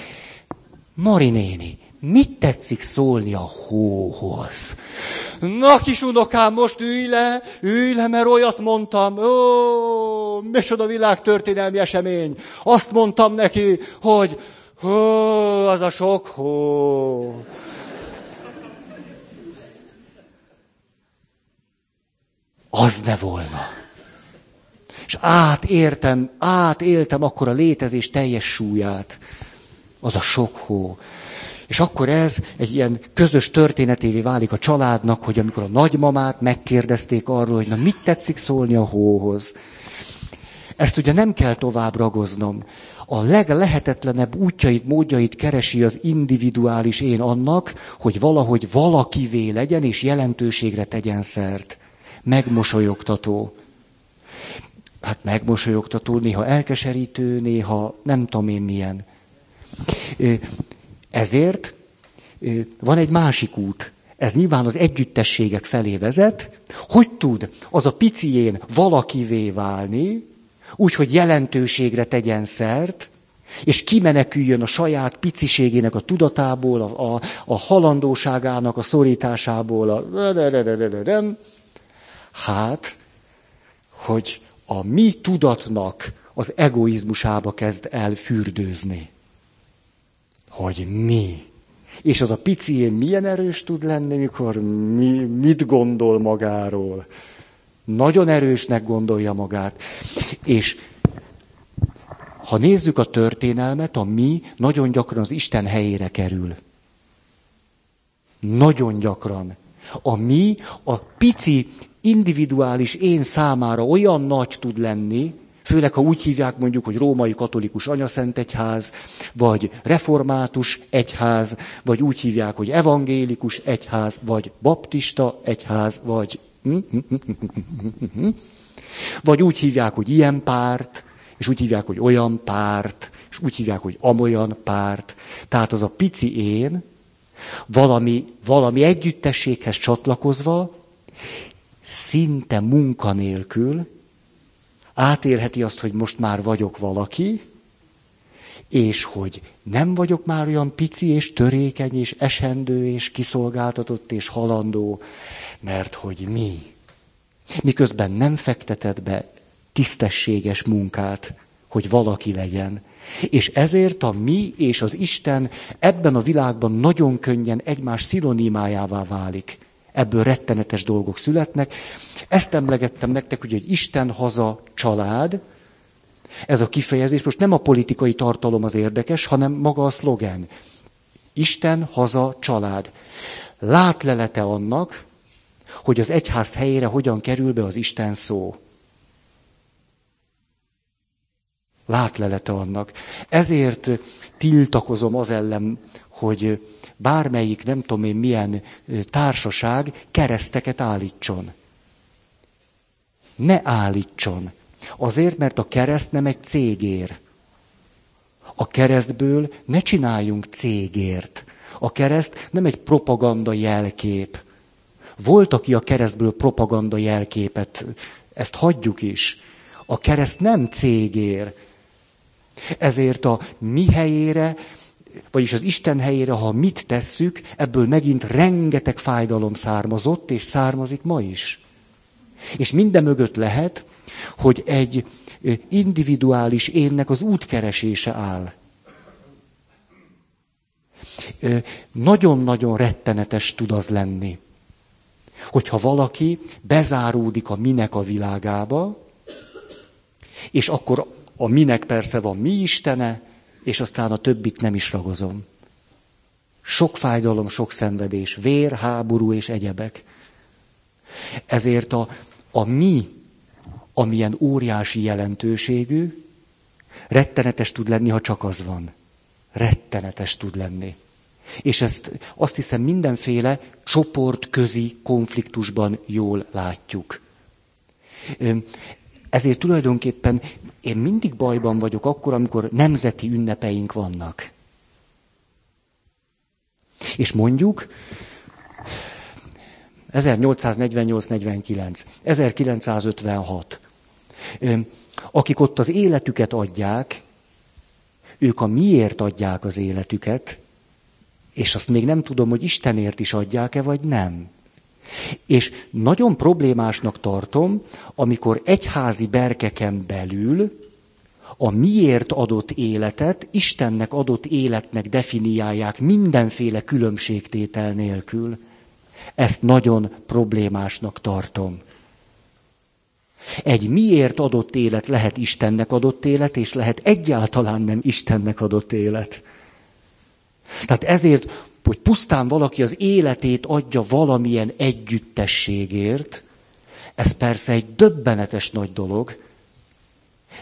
Mari néni, mit tetszik szólni a hóhoz? Na, kis unokám, most ülj le, ülj le, mert olyat mondtam. Ó, micsoda világtörténelmi esemény. Azt mondtam neki, hogy ó, az a sok hó. Az ne volna. És átértem, átéltem akkor a létezés teljes súlyát. Az a sok hó. És akkor ez egy ilyen közös történetévé válik a családnak, hogy amikor a nagymamát megkérdezték arról, hogy na mit tetszik szólni a hóhoz. Ezt ugye nem kell tovább ragoznom. A leglehetetlenebb útjait, módjait keresi az individuális én annak, hogy valahogy valakivé legyen és jelentőségre tegyen szert. Megmosolyogtató. Hát megmosolyogtató, néha elkeserítő, néha nem tudom én milyen. Ezért van egy másik út. Ez nyilván az együttességek felé vezet. Hogy tud az a picién valakivé válni, úgy, hogy jelentőségre tegyen szert, és kimeneküljön a saját piciségének a tudatából, a, a, a halandóságának a szorításából, a... Hát, hogy a mi tudatnak az egoizmusába kezd el fürdőzni hogy mi. És az a pici én milyen erős tud lenni, mikor mi, mit gondol magáról. Nagyon erősnek gondolja magát. És ha nézzük a történelmet, a mi nagyon gyakran az Isten helyére kerül. Nagyon gyakran. A mi, a pici individuális én számára olyan nagy tud lenni, Főleg, ha úgy hívják mondjuk, hogy római katolikus anyaszent egyház, vagy református egyház, vagy úgy hívják, hogy evangélikus egyház, vagy baptista egyház, vagy... Vagy úgy hívják, hogy ilyen párt, és úgy hívják, hogy olyan párt, és úgy hívják, hogy amolyan párt. Tehát az a pici én, valami, valami együttességhez csatlakozva, szinte munkanélkül, átélheti azt, hogy most már vagyok valaki, és hogy nem vagyok már olyan pici és törékeny és esendő és kiszolgáltatott és halandó, mert hogy mi. Miközben nem fektetett be tisztességes munkát, hogy valaki legyen. És ezért a mi és az Isten ebben a világban nagyon könnyen egymás szinonimájává válik ebből rettenetes dolgok születnek. Ezt emlegettem nektek, hogy egy Isten haza család, ez a kifejezés, most nem a politikai tartalom az érdekes, hanem maga a szlogen. Isten haza család. Látlelete annak, hogy az egyház helyére hogyan kerül be az Isten szó. Látlelete annak. Ezért tiltakozom az ellen, hogy bármelyik, nem tudom én milyen társaság kereszteket állítson. Ne állítson. Azért, mert a kereszt nem egy cégér. A keresztből ne csináljunk cégért. A kereszt nem egy propaganda jelkép. Volt, aki a keresztből propaganda jelképet, ezt hagyjuk is. A kereszt nem cégér. Ezért a mi helyére vagyis az Isten helyére, ha mit tesszük, ebből megint rengeteg fájdalom származott, és származik ma is. És minden mögött lehet, hogy egy individuális énnek az útkeresése áll. Nagyon-nagyon rettenetes tud az lenni, hogyha valaki bezáródik a minek a világába, és akkor a minek persze van mi istene, és aztán a többit nem is ragozom. Sok fájdalom, sok szenvedés, vér, háború és egyebek. Ezért a, a mi, amilyen óriási jelentőségű, rettenetes tud lenni, ha csak az van. Rettenetes tud lenni. És ezt azt hiszem mindenféle csoportközi konfliktusban jól látjuk. Ezért tulajdonképpen én mindig bajban vagyok akkor, amikor nemzeti ünnepeink vannak. És mondjuk 1848-49, 1956. Akik ott az életüket adják, ők a miért adják az életüket, és azt még nem tudom, hogy Istenért is adják-e, vagy nem. És nagyon problémásnak tartom, amikor egyházi berkeken belül a miért adott életet Istennek adott életnek definiálják mindenféle különbségtétel nélkül. Ezt nagyon problémásnak tartom. Egy miért adott élet lehet Istennek adott élet, és lehet egyáltalán nem Istennek adott élet. Tehát ezért, hogy pusztán valaki az életét adja valamilyen együttességért, ez persze egy döbbenetes nagy dolog,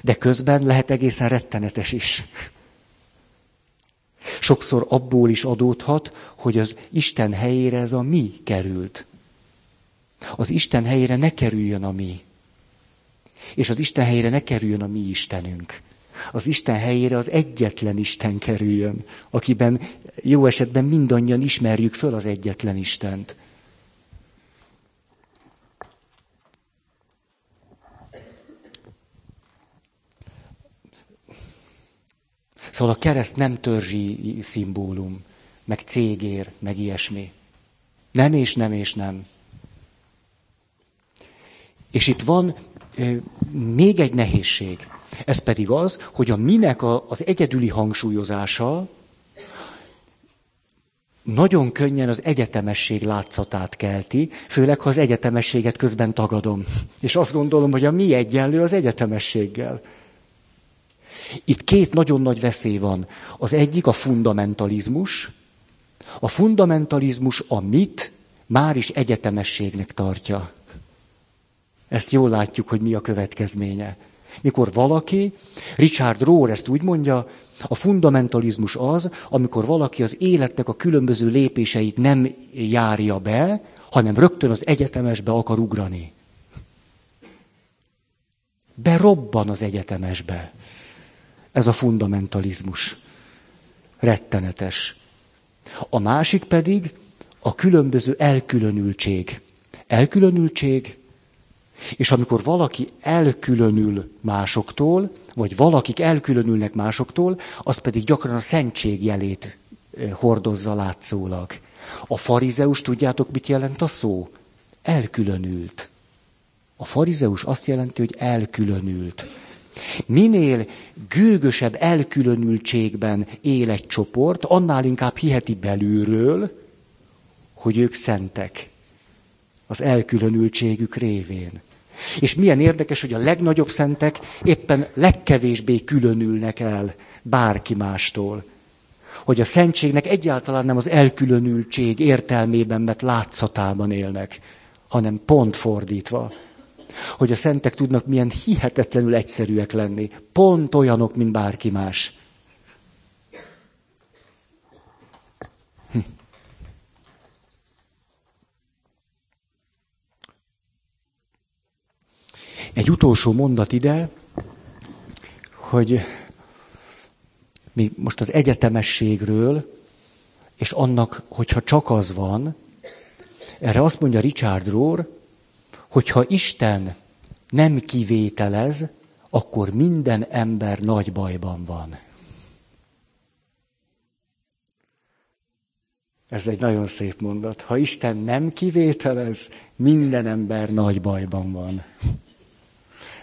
de közben lehet egészen rettenetes is. Sokszor abból is adódhat, hogy az Isten helyére ez a mi került. Az Isten helyére ne kerüljön a mi. És az Isten helyére ne kerüljön a mi Istenünk. Az Isten helyére az egyetlen Isten kerüljön, akiben jó esetben mindannyian ismerjük föl az egyetlen Istent. Szóval a kereszt nem törzsi szimbólum, meg cégér, meg ilyesmi. Nem és nem és nem. És itt van ö, még egy nehézség. Ez pedig az, hogy a minek a, az egyedüli hangsúlyozása nagyon könnyen az egyetemesség látszatát kelti, főleg ha az egyetemességet közben tagadom. És azt gondolom, hogy a mi egyenlő az egyetemességgel. Itt két nagyon nagy veszély van. Az egyik a fundamentalizmus. A fundamentalizmus a mit már is egyetemességnek tartja. Ezt jól látjuk, hogy mi a következménye. Mikor valaki, Richard Rohr ezt úgy mondja, a fundamentalizmus az, amikor valaki az életnek a különböző lépéseit nem járja be, hanem rögtön az egyetemesbe akar ugrani. Berobban az egyetemesbe. Ez a fundamentalizmus. Rettenetes. A másik pedig a különböző elkülönültség. Elkülönültség, és amikor valaki elkülönül másoktól, vagy valakik elkülönülnek másoktól, az pedig gyakran a szentség jelét hordozza látszólag. A farizeus, tudjátok, mit jelent a szó? Elkülönült. A farizeus azt jelenti, hogy elkülönült. Minél gőgösebb elkülönültségben él egy csoport, annál inkább hiheti belülről, hogy ők szentek. Az elkülönültségük révén. És milyen érdekes, hogy a legnagyobb szentek éppen legkevésbé különülnek el bárki mástól. Hogy a szentségnek egyáltalán nem az elkülönültség értelmében, mert látszatában élnek, hanem pont fordítva hogy a szentek tudnak milyen hihetetlenül egyszerűek lenni. Pont olyanok, mint bárki más. Hm. Egy utolsó mondat ide, hogy mi most az egyetemességről, és annak, hogyha csak az van, erre azt mondja Richard Rohr, hogyha Isten nem kivételez, akkor minden ember nagy bajban van. Ez egy nagyon szép mondat. Ha Isten nem kivételez, minden ember nagy bajban van.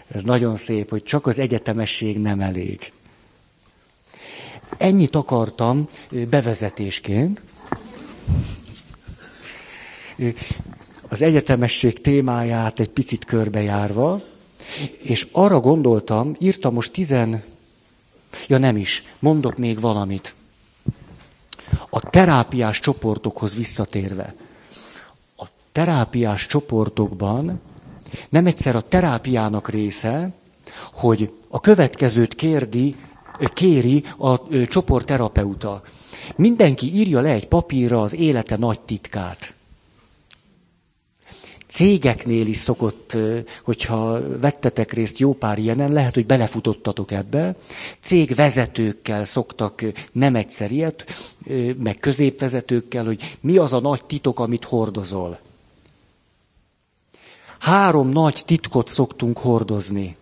Ez nagyon szép, hogy csak az egyetemesség nem elég. Ennyit akartam bevezetésként az egyetemesség témáját egy picit körbejárva, és arra gondoltam, írtam most tizen, ja nem is, mondok még valamit. A terápiás csoportokhoz visszatérve. A terápiás csoportokban Nem egyszer a terápiának része, hogy a következőt kérdi, kéri a csoportterapeuta. Mindenki írja le egy papírra az élete nagy titkát. Cégeknél is szokott, hogyha vettetek részt jó pár ilyenen, lehet, hogy belefutottatok ebbe. Cégvezetőkkel szoktak nem egyszer ilyet, meg középvezetőkkel, hogy mi az a nagy titok, amit hordozol. Három nagy titkot szoktunk hordozni.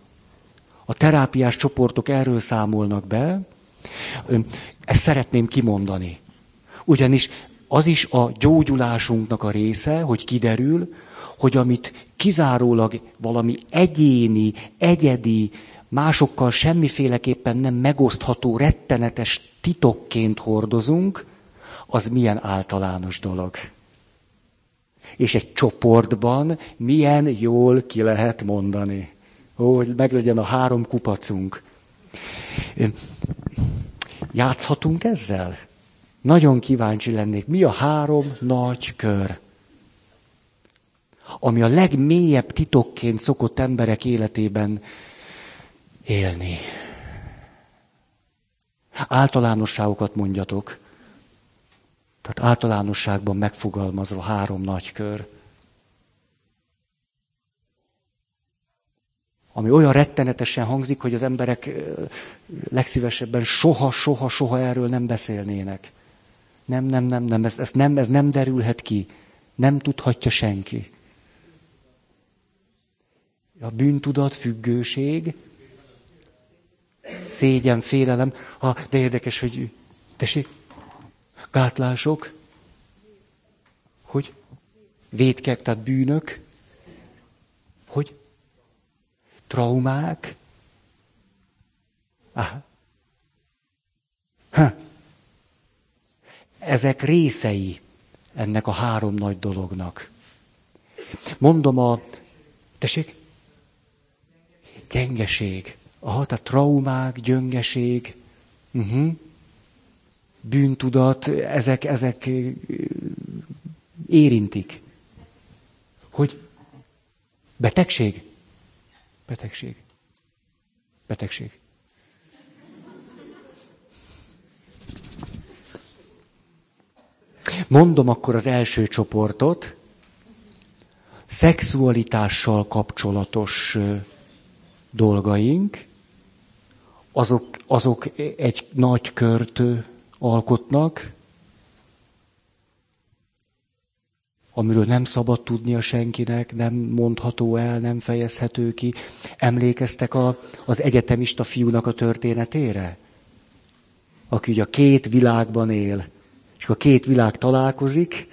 A terápiás csoportok erről számolnak be. Ezt szeretném kimondani. Ugyanis az is a gyógyulásunknak a része, hogy kiderül, hogy amit kizárólag valami egyéni, egyedi, másokkal semmiféleképpen nem megosztható, rettenetes titokként hordozunk, az milyen általános dolog. És egy csoportban milyen jól ki lehet mondani. Ó, hogy meglegyen a három kupacunk. Játszhatunk ezzel? Nagyon kíváncsi lennék. Mi a három nagy kör? Ami a legmélyebb titokként szokott emberek életében élni. Általánosságokat mondjatok. Tehát általánosságban megfogalmazva három nagy kör. Ami olyan rettenetesen hangzik, hogy az emberek legszívesebben soha, soha, soha erről nem beszélnének. Nem, nem, nem, nem, ez, ez nem, ez nem derülhet ki. Nem tudhatja senki. A bűntudat, függőség, szégyen, félelem. Ha, de érdekes, hogy tessék, gátlások, hogy védkek, tehát bűnök, hogy traumák. Aha. Ha. Ezek részei ennek a három nagy dolognak. Mondom a, tessék, gyengeség. Aha, tehát traumák, gyöngeség, uh-huh. Bűntudat, ezek, ezek érintik. Hogy betegség? Betegség. Betegség. Mondom akkor az első csoportot, szexualitással kapcsolatos dolgaink, azok, azok egy nagy kört alkotnak, amiről nem szabad tudnia senkinek, nem mondható el, nem fejezhető ki. Emlékeztek a, az egyetemista fiúnak a történetére? Aki ugye a két világban él, és a két világ találkozik,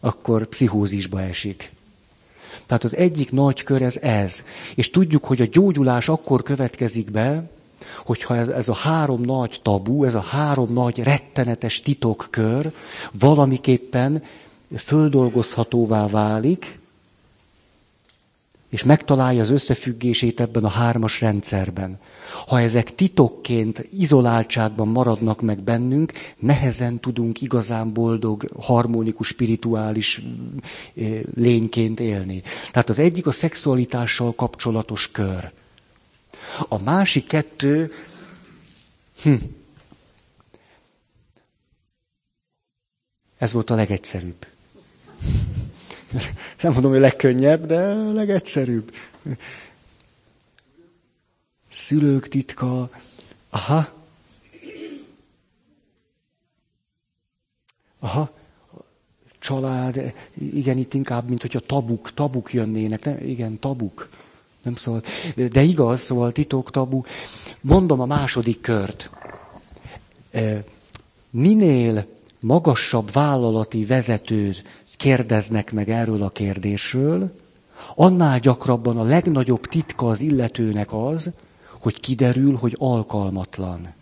akkor pszichózisba esik. Tehát az egyik nagy kör ez ez. És tudjuk, hogy a gyógyulás akkor következik be, hogyha ez, ez a három nagy tabu, ez a három nagy rettenetes titokkör valamiképpen földolgozhatóvá válik, és megtalálja az összefüggését ebben a hármas rendszerben. Ha ezek titokként, izoláltságban maradnak meg bennünk, nehezen tudunk igazán boldog, harmonikus, spirituális eh, lényként élni. Tehát az egyik a szexualitással kapcsolatos kör. A másik kettő, hm, ez volt a legegyszerűbb. Nem mondom, hogy legkönnyebb, de legegyszerűbb. Szülők titka. Aha. Aha. Család. Igen, itt inkább, mint hogyha tabuk, tabuk jönnének. Nem? Igen, tabuk. Nem szól. De igaz, szóval titok, tabu. Mondom a második kört. Minél magasabb vállalati vezetőt kérdeznek meg erről a kérdésről, annál gyakrabban a legnagyobb titka az illetőnek az, hogy kiderül, hogy alkalmatlan.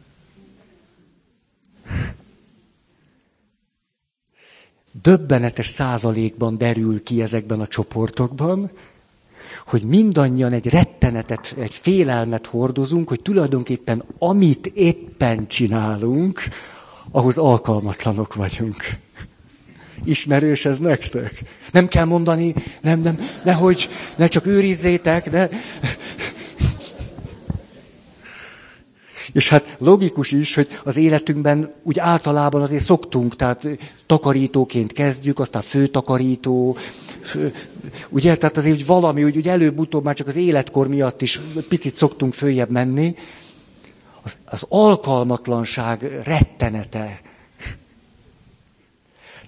Döbbenetes százalékban derül ki ezekben a csoportokban, hogy mindannyian egy rettenetet, egy félelmet hordozunk, hogy tulajdonképpen amit éppen csinálunk, ahhoz alkalmatlanok vagyunk. Ismerős ez nektek? Nem kell mondani, nem, nem, nehogy, ne csak őrizzétek, de... És hát logikus is, hogy az életünkben úgy általában azért szoktunk, tehát takarítóként kezdjük, aztán főtakarító, ugye, tehát azért hogy valami, úgy, úgy előbb-utóbb már csak az életkor miatt is picit szoktunk följebb menni. Az, az alkalmatlanság rettenete.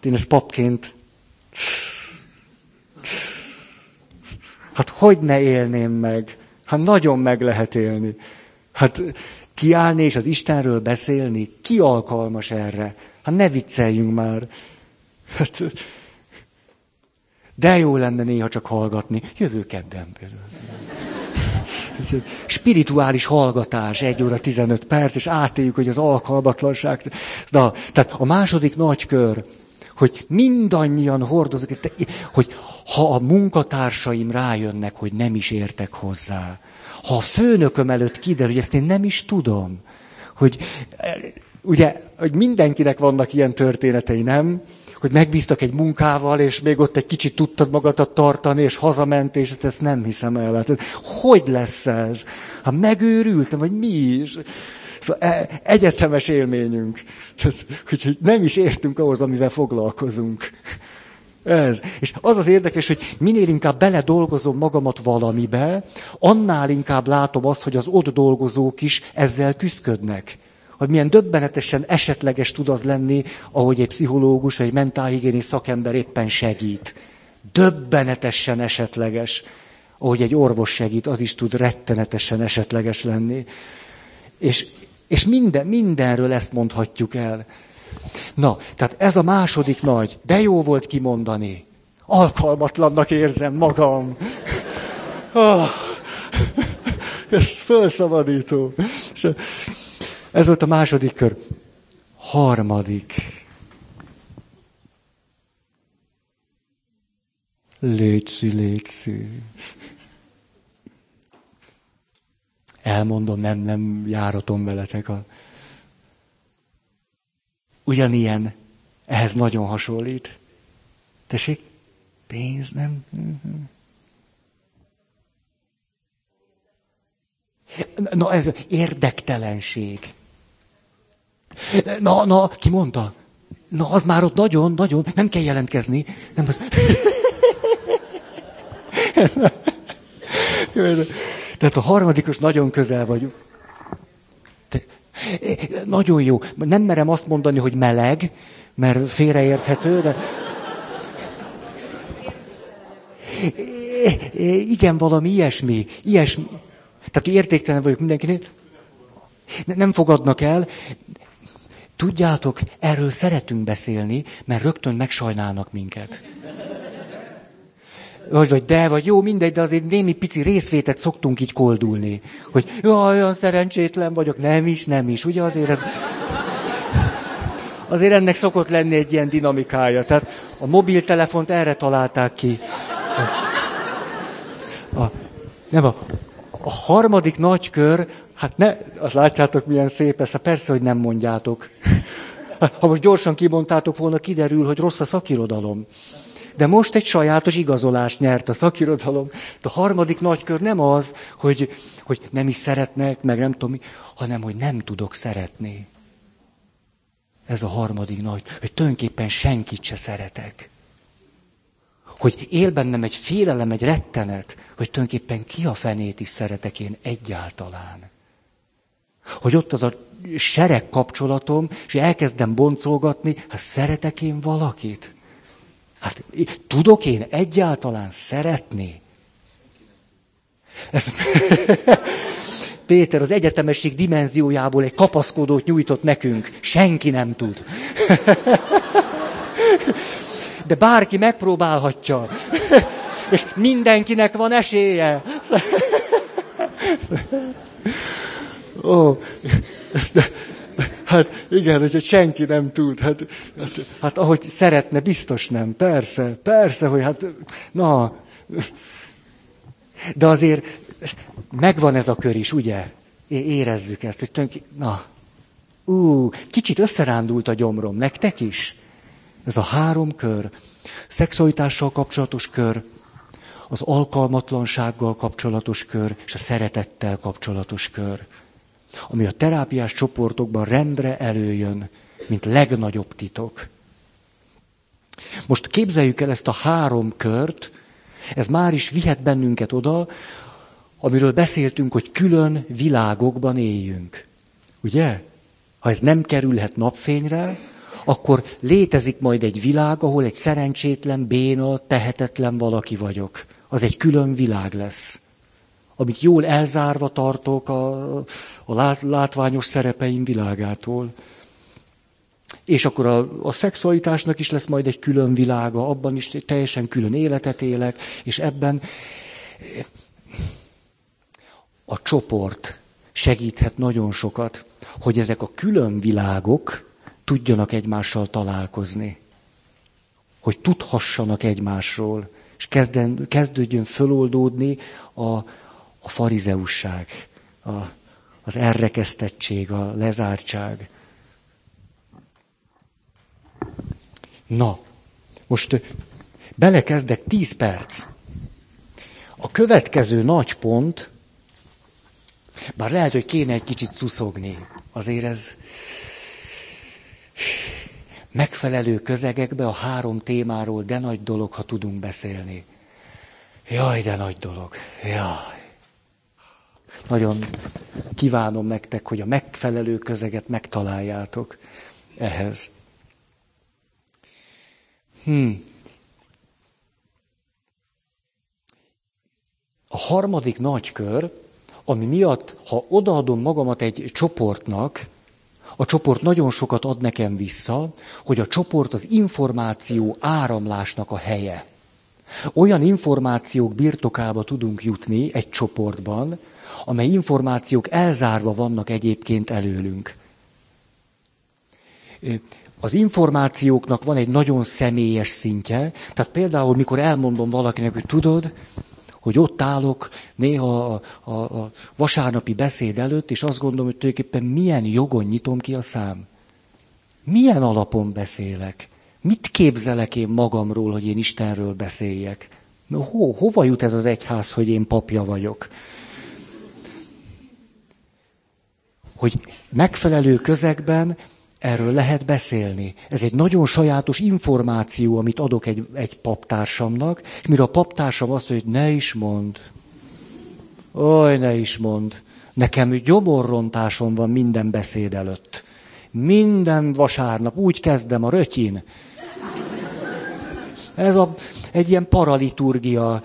Én ezt papként Hát hogy ne élném meg? Hát nagyon meg lehet élni. Hát kiállni és az Istenről beszélni, ki alkalmas erre? Hát ne vicceljünk már. Hát, de jó lenne néha csak hallgatni. Jövő kedden például. Spirituális hallgatás, egy óra 15 perc, és átéljük, hogy az alkalmatlanság. Na, tehát a második nagy kör, hogy mindannyian hordozunk, hogy ha a munkatársaim rájönnek, hogy nem is értek hozzá, ha a főnököm előtt kiderül, hogy ezt én nem is tudom, hogy ugye, hogy mindenkinek vannak ilyen történetei, nem? Hogy megbíztak egy munkával, és még ott egy kicsit tudtad magadat tartani, és hazament, és ezt nem hiszem el. Hát, hogy lesz ez? Ha hát megőrültem, vagy mi is? Szóval e, egyetemes élményünk. hogy nem is értünk ahhoz, amivel foglalkozunk. Ez. És az az érdekes, hogy minél inkább beledolgozom magamat valamibe, annál inkább látom azt, hogy az ott dolgozók is ezzel küzdködnek. Hogy milyen döbbenetesen esetleges tud az lenni, ahogy egy pszichológus vagy egy mentálhigiéni szakember éppen segít. Döbbenetesen esetleges. Ahogy egy orvos segít, az is tud rettenetesen esetleges lenni. És, és minden, mindenről ezt mondhatjuk el. Na, tehát ez a második nagy, de jó volt kimondani. Alkalmatlannak érzem magam. Felszabadító. És ez volt a második kör. Harmadik. Létszi, létszi. Elmondom, nem, nem járatom veletek a ugyanilyen, ehhez nagyon hasonlít. Tessék? Pénz nem? Na ez érdektelenség. Na, na, ki mondta? Na, az már ott nagyon, nagyon, nem kell jelentkezni. Nem az... Tehát a harmadikos nagyon közel vagyunk. Nagyon jó. Nem merem azt mondani, hogy meleg, mert félreérthető, de... Igen, valami ilyesmi. Ilyesmi. Tehát értéktelen vagyok mindenkinél. Nem fogadnak el. Tudjátok, erről szeretünk beszélni, mert rögtön megsajnálnak minket. Vagy, vagy de, vagy jó, mindegy, de azért némi pici részvétet szoktunk így koldulni. Hogy jaj, olyan szerencsétlen vagyok. Nem is, nem is. Ugye azért ez... Azért ennek szokott lenni egy ilyen dinamikája. Tehát a mobiltelefont erre találták ki. A, nem, a, a harmadik nagy kör, hát ne, azt látjátok milyen szép ez, hát persze, hogy nem mondjátok. Ha most gyorsan kimondtátok volna, kiderül, hogy rossz a szakirodalom. De most egy sajátos igazolást nyert a szakirodalom. A harmadik nagykör nem az, hogy, hogy nem is szeretnek, meg nem tudom mi, hanem hogy nem tudok szeretni. Ez a harmadik nagy, hogy tulajdonképpen senkit se szeretek. Hogy él bennem egy félelem, egy rettenet, hogy tulajdonképpen ki a fenét is szeretek én egyáltalán. Hogy ott az a sereg kapcsolatom, és elkezdem boncolgatni, hát szeretek én valakit? Hát tudok én egyáltalán szeretni? Ez... Péter az egyetemesség dimenziójából egy kapaszkodót nyújtott nekünk. Senki nem tud. De bárki megpróbálhatja. És mindenkinek van esélye. Ó, de, Hát igen, hogy senki nem tud. Hát, hát, hát ahogy szeretne, biztos nem. Persze, persze, hogy hát, na. De azért megvan ez a kör is, ugye? Érezzük ezt, hogy tönk... Na, ú, kicsit összerándult a gyomrom, nektek is? Ez a három kör, szexualitással kapcsolatos kör, az alkalmatlansággal kapcsolatos kör, és a szeretettel kapcsolatos kör, ami a terápiás csoportokban rendre előjön, mint legnagyobb titok. Most képzeljük el ezt a három kört, ez már is vihet bennünket oda, amiről beszéltünk, hogy külön világokban éljünk. Ugye? Ha ez nem kerülhet napfényre, akkor létezik majd egy világ, ahol egy szerencsétlen, béna, tehetetlen valaki vagyok. Az egy külön világ lesz, amit jól elzárva tartok a, a látványos szerepeim világától. És akkor a, a szexualitásnak is lesz majd egy külön világa, abban is teljesen külön életet élek, és ebben a csoport segíthet nagyon sokat, hogy ezek a külön világok tudjanak egymással találkozni. Hogy tudhassanak egymásról, és kezden, kezdődjön föloldódni a, a farizeusság, a, az elrekesztettség, a lezártság. Na, most belekezdek tíz perc. A következő nagy pont, bár lehet, hogy kéne egy kicsit szuszogni, azért ez megfelelő közegekbe a három témáról de nagy dolog, ha tudunk beszélni. Jaj, de nagy dolog. Jaj. Nagyon kívánom nektek, hogy a megfelelő közeget megtaláljátok ehhez. Hmm. A harmadik nagy kör, ami miatt, ha odaadom magamat egy csoportnak, a csoport nagyon sokat ad nekem vissza, hogy a csoport az információ áramlásnak a helye. Olyan információk birtokába tudunk jutni egy csoportban, amely információk elzárva vannak egyébként előlünk. Az információknak van egy nagyon személyes szintje, tehát például, mikor elmondom valakinek, hogy tudod, hogy ott állok néha a, a, a vasárnapi beszéd előtt, és azt gondolom, hogy tulajdonképpen milyen jogon nyitom ki a szám. Milyen alapon beszélek? Mit képzelek én magamról, hogy én Istenről beszéljek? Ho, hova jut ez az egyház, hogy én papja vagyok? Hogy megfelelő közegben erről lehet beszélni. Ez egy nagyon sajátos információ, amit adok egy, egy paptársamnak, és mire a paptársam azt mondja, hogy ne is mond. Oj, ne is mond. Nekem gyomorrontásom van minden beszéd előtt. Minden vasárnap úgy kezdem a rötyin. Ez a, egy ilyen paraliturgia,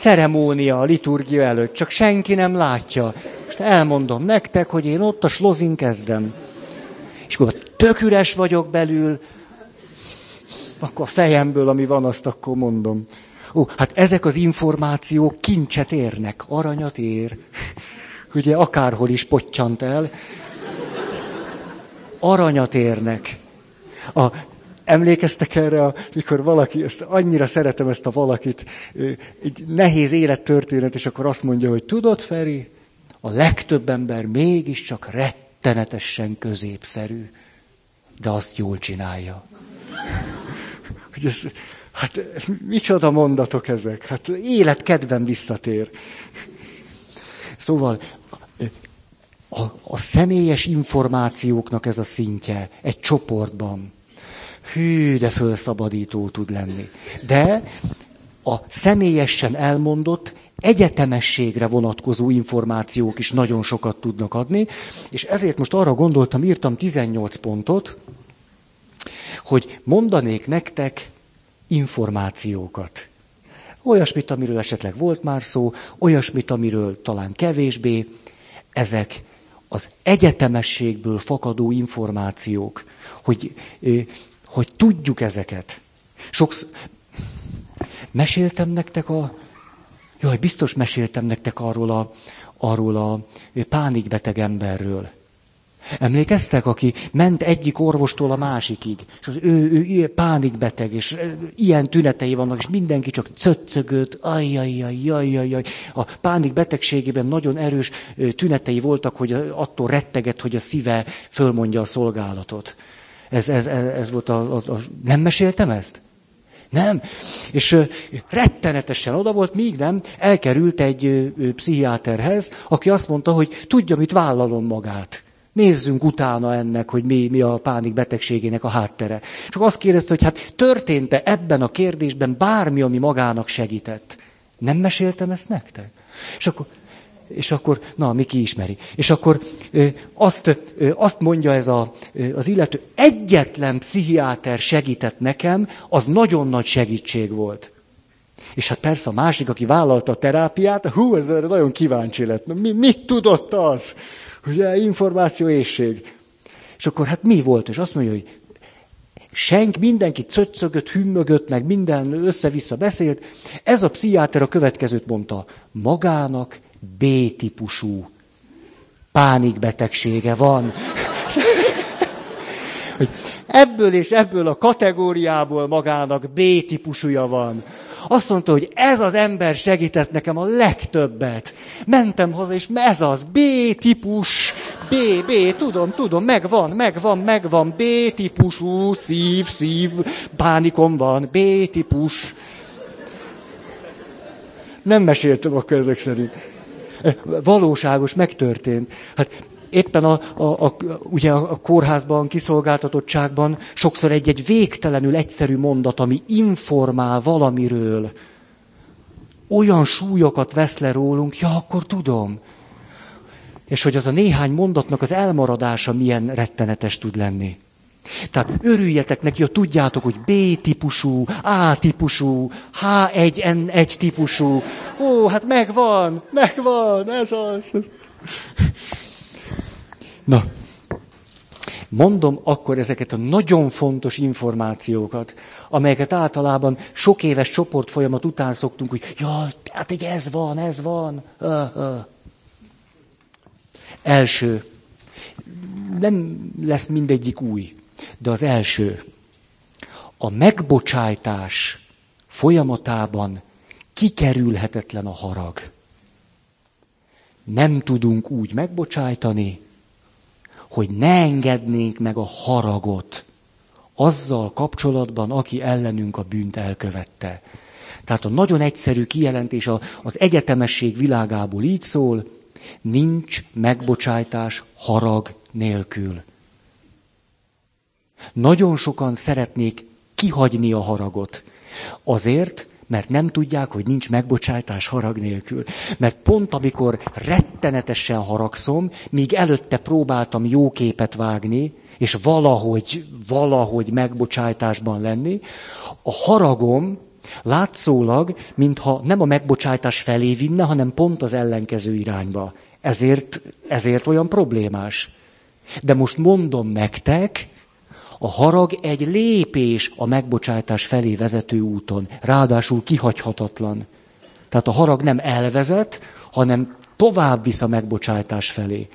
ceremónia a liturgia előtt, csak senki nem látja. Most elmondom nektek, hogy én ott a slozin kezdem. És akkor tök üres vagyok belül, akkor a fejemből, ami van, azt akkor mondom. Ó, hát ezek az információk kincset érnek, aranyat ér. Ugye akárhol is pottyant el. Aranyat érnek. A, emlékeztek erre, mikor valaki, ezt, annyira szeretem ezt a valakit, egy nehéz élettörténet, és akkor azt mondja, hogy tudod, Feri, a legtöbb ember mégiscsak rettenetesen középszerű, de azt jól csinálja. Hogy ez, hát micsoda mondatok ezek? Hát életkedvem visszatér. Szóval a, a személyes információknak ez a szintje egy csoportban. Hű, de fölszabadító tud lenni. De a személyesen elmondott egyetemességre vonatkozó információk is nagyon sokat tudnak adni, és ezért most arra gondoltam, írtam 18 pontot, hogy mondanék nektek információkat. Olyasmit, amiről esetleg volt már szó, olyasmit, amiről talán kevésbé. Ezek az egyetemességből fakadó információk, hogy, hogy tudjuk ezeket. Sokszor meséltem nektek a Jaj, biztos meséltem nektek arról a, arról a pánikbeteg emberről. Emlékeztek, aki ment egyik orvostól a másikig, és az ő, ő, ő pánikbeteg, és ilyen tünetei vannak, és mindenki csak cöccögött, ajjajjajjajjaj. A pánik betegségében nagyon erős tünetei voltak, hogy attól retteget, hogy a szíve fölmondja a szolgálatot. Ez, ez, ez, volt a, a, a... Nem meséltem ezt? Nem. És rettenetesen oda volt, míg nem, elkerült egy pszichiáterhez, aki azt mondta, hogy tudja, mit vállalom magát. Nézzünk utána ennek, hogy mi, mi a pánik betegségének a háttere. És azt kérdezte, hogy hát történt-e ebben a kérdésben bármi, ami magának segített. Nem meséltem ezt nektek? És akkor, és akkor, na, mi ki ismeri. És akkor azt, azt mondja ez a, az illető, egyetlen pszichiáter segített nekem, az nagyon nagy segítség volt. És hát persze a másik, aki vállalta a terápiát, hú, ez nagyon kíváncsi lett. Mi, mit tudott az? Ugye, információ ésség. És akkor hát mi volt? És azt mondja, hogy senk, mindenki cöccögött, hümmögött, meg minden össze-vissza beszélt. Ez a pszichiáter a következőt mondta. Magának B-típusú pánikbetegsége van. hogy ebből és ebből a kategóriából magának B-típusúja van. Azt mondta, hogy ez az ember segített nekem a legtöbbet. Mentem haza, és ez az, B-típus, B, B, tudom, tudom, megvan, megvan, megvan, B-típusú, szív, szív, pánikom van, B-típus. Nem meséltem akkor ezek szerint. Valóságos, megtörtént. Hát éppen a, a, a, ugye a kórházban, kiszolgáltatottságban sokszor egy-egy végtelenül egyszerű mondat, ami informál valamiről, olyan súlyokat vesz le rólunk, ja, akkor tudom. És hogy az a néhány mondatnak az elmaradása milyen rettenetes tud lenni. Tehát örüljetek neki, hogy tudjátok, hogy B-típusú, A-típusú, H1N1 típusú. Ó, hát megvan, megvan, ez az. Na, mondom akkor ezeket a nagyon fontos információkat, amelyeket általában sok éves csoportfolyamat után szoktunk, hogy ja, hát egy ez van, ez van. Uh, uh. Első, nem lesz mindegyik új, de az első, a megbocsájtás folyamatában kikerülhetetlen a harag. Nem tudunk úgy megbocsájtani, hogy ne engednénk meg a haragot azzal kapcsolatban, aki ellenünk a bűnt elkövette. Tehát a nagyon egyszerű kijelentés az egyetemesség világából így szól, nincs megbocsájtás harag nélkül. Nagyon sokan szeretnék kihagyni a haragot. Azért, mert nem tudják, hogy nincs megbocsátás harag nélkül. Mert pont amikor rettenetesen haragszom, míg előtte próbáltam jó képet vágni, és valahogy, valahogy megbocsátásban lenni, a haragom látszólag, mintha nem a megbocsátás felé vinne, hanem pont az ellenkező irányba. Ezért, ezért olyan problémás. De most mondom nektek, a harag egy lépés a megbocsátás felé vezető úton, ráadásul kihagyhatatlan. Tehát a harag nem elvezet, hanem tovább visz a megbocsátás felé.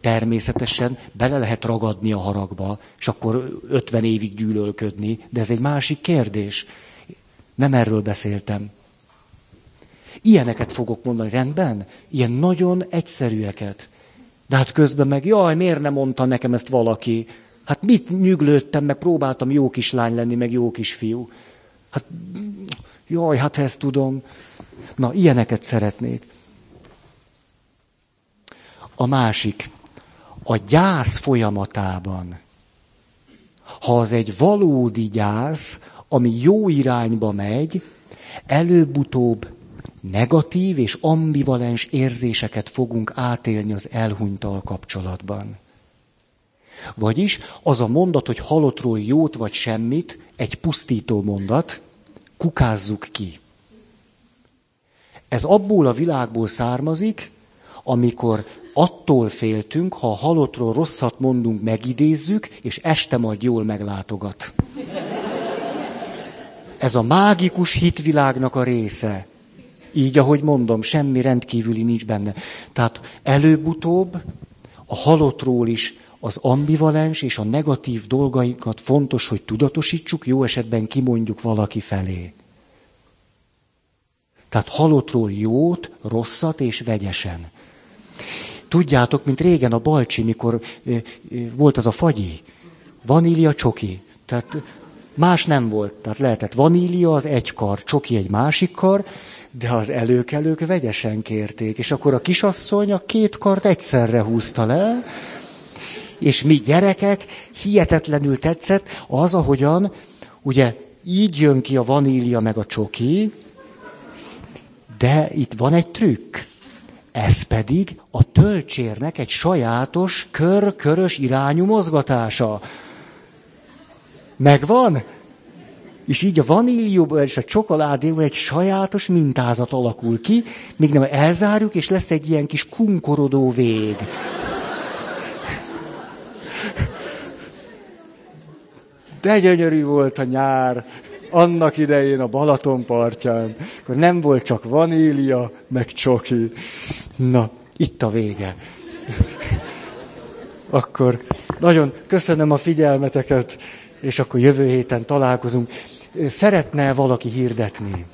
Természetesen bele lehet ragadni a haragba, és akkor 50 évig gyűlölködni, de ez egy másik kérdés. Nem erről beszéltem. Ilyeneket fogok mondani, rendben? Ilyen nagyon egyszerűeket. De hát közben meg, jaj, miért nem mondta nekem ezt valaki? Hát mit nyüglődtem, meg próbáltam jó kislány lenni, meg jó kisfiú. Hát, jaj, hát ezt tudom. Na, ilyeneket szeretnék. A másik, a gyász folyamatában, ha az egy valódi gyász, ami jó irányba megy, előbb-utóbb negatív és ambivalens érzéseket fogunk átélni az elhunytal kapcsolatban. Vagyis az a mondat, hogy halottról jót vagy semmit, egy pusztító mondat, kukázzuk ki. Ez abból a világból származik, amikor attól féltünk, ha a halottról rosszat mondunk, megidézzük, és este majd jól meglátogat. Ez a mágikus hitvilágnak a része. Így, ahogy mondom, semmi rendkívüli nincs benne. Tehát előbb-utóbb a halottról is az ambivalens és a negatív dolgainkat fontos, hogy tudatosítsuk, jó esetben kimondjuk valaki felé. Tehát halottról jót, rosszat és vegyesen. Tudjátok, mint régen a Balcsi, mikor volt az a fagyi, vanília csoki. Tehát más nem volt. Tehát lehetett vanília az egy kar, csoki egy másik kar, de az előkelők vegyesen kérték. És akkor a kisasszony a két kart egyszerre húzta le, és mi gyerekek hihetetlenül tetszett az, ahogyan, ugye így jön ki a vanília meg a csoki, de itt van egy trükk. Ez pedig a töltsérnek egy sajátos kör-körös irányú mozgatása. Megvan? És így a vanílióból és a csokoládéból egy sajátos mintázat alakul ki, míg nem elzárjuk, és lesz egy ilyen kis kunkorodó vég. De gyönyörű volt a nyár, annak idején a Balaton partján, akkor nem volt csak vanília, meg csoki. Na, itt a vége. Akkor nagyon köszönöm a figyelmeteket, és akkor jövő héten találkozunk. Szeretne valaki hirdetni?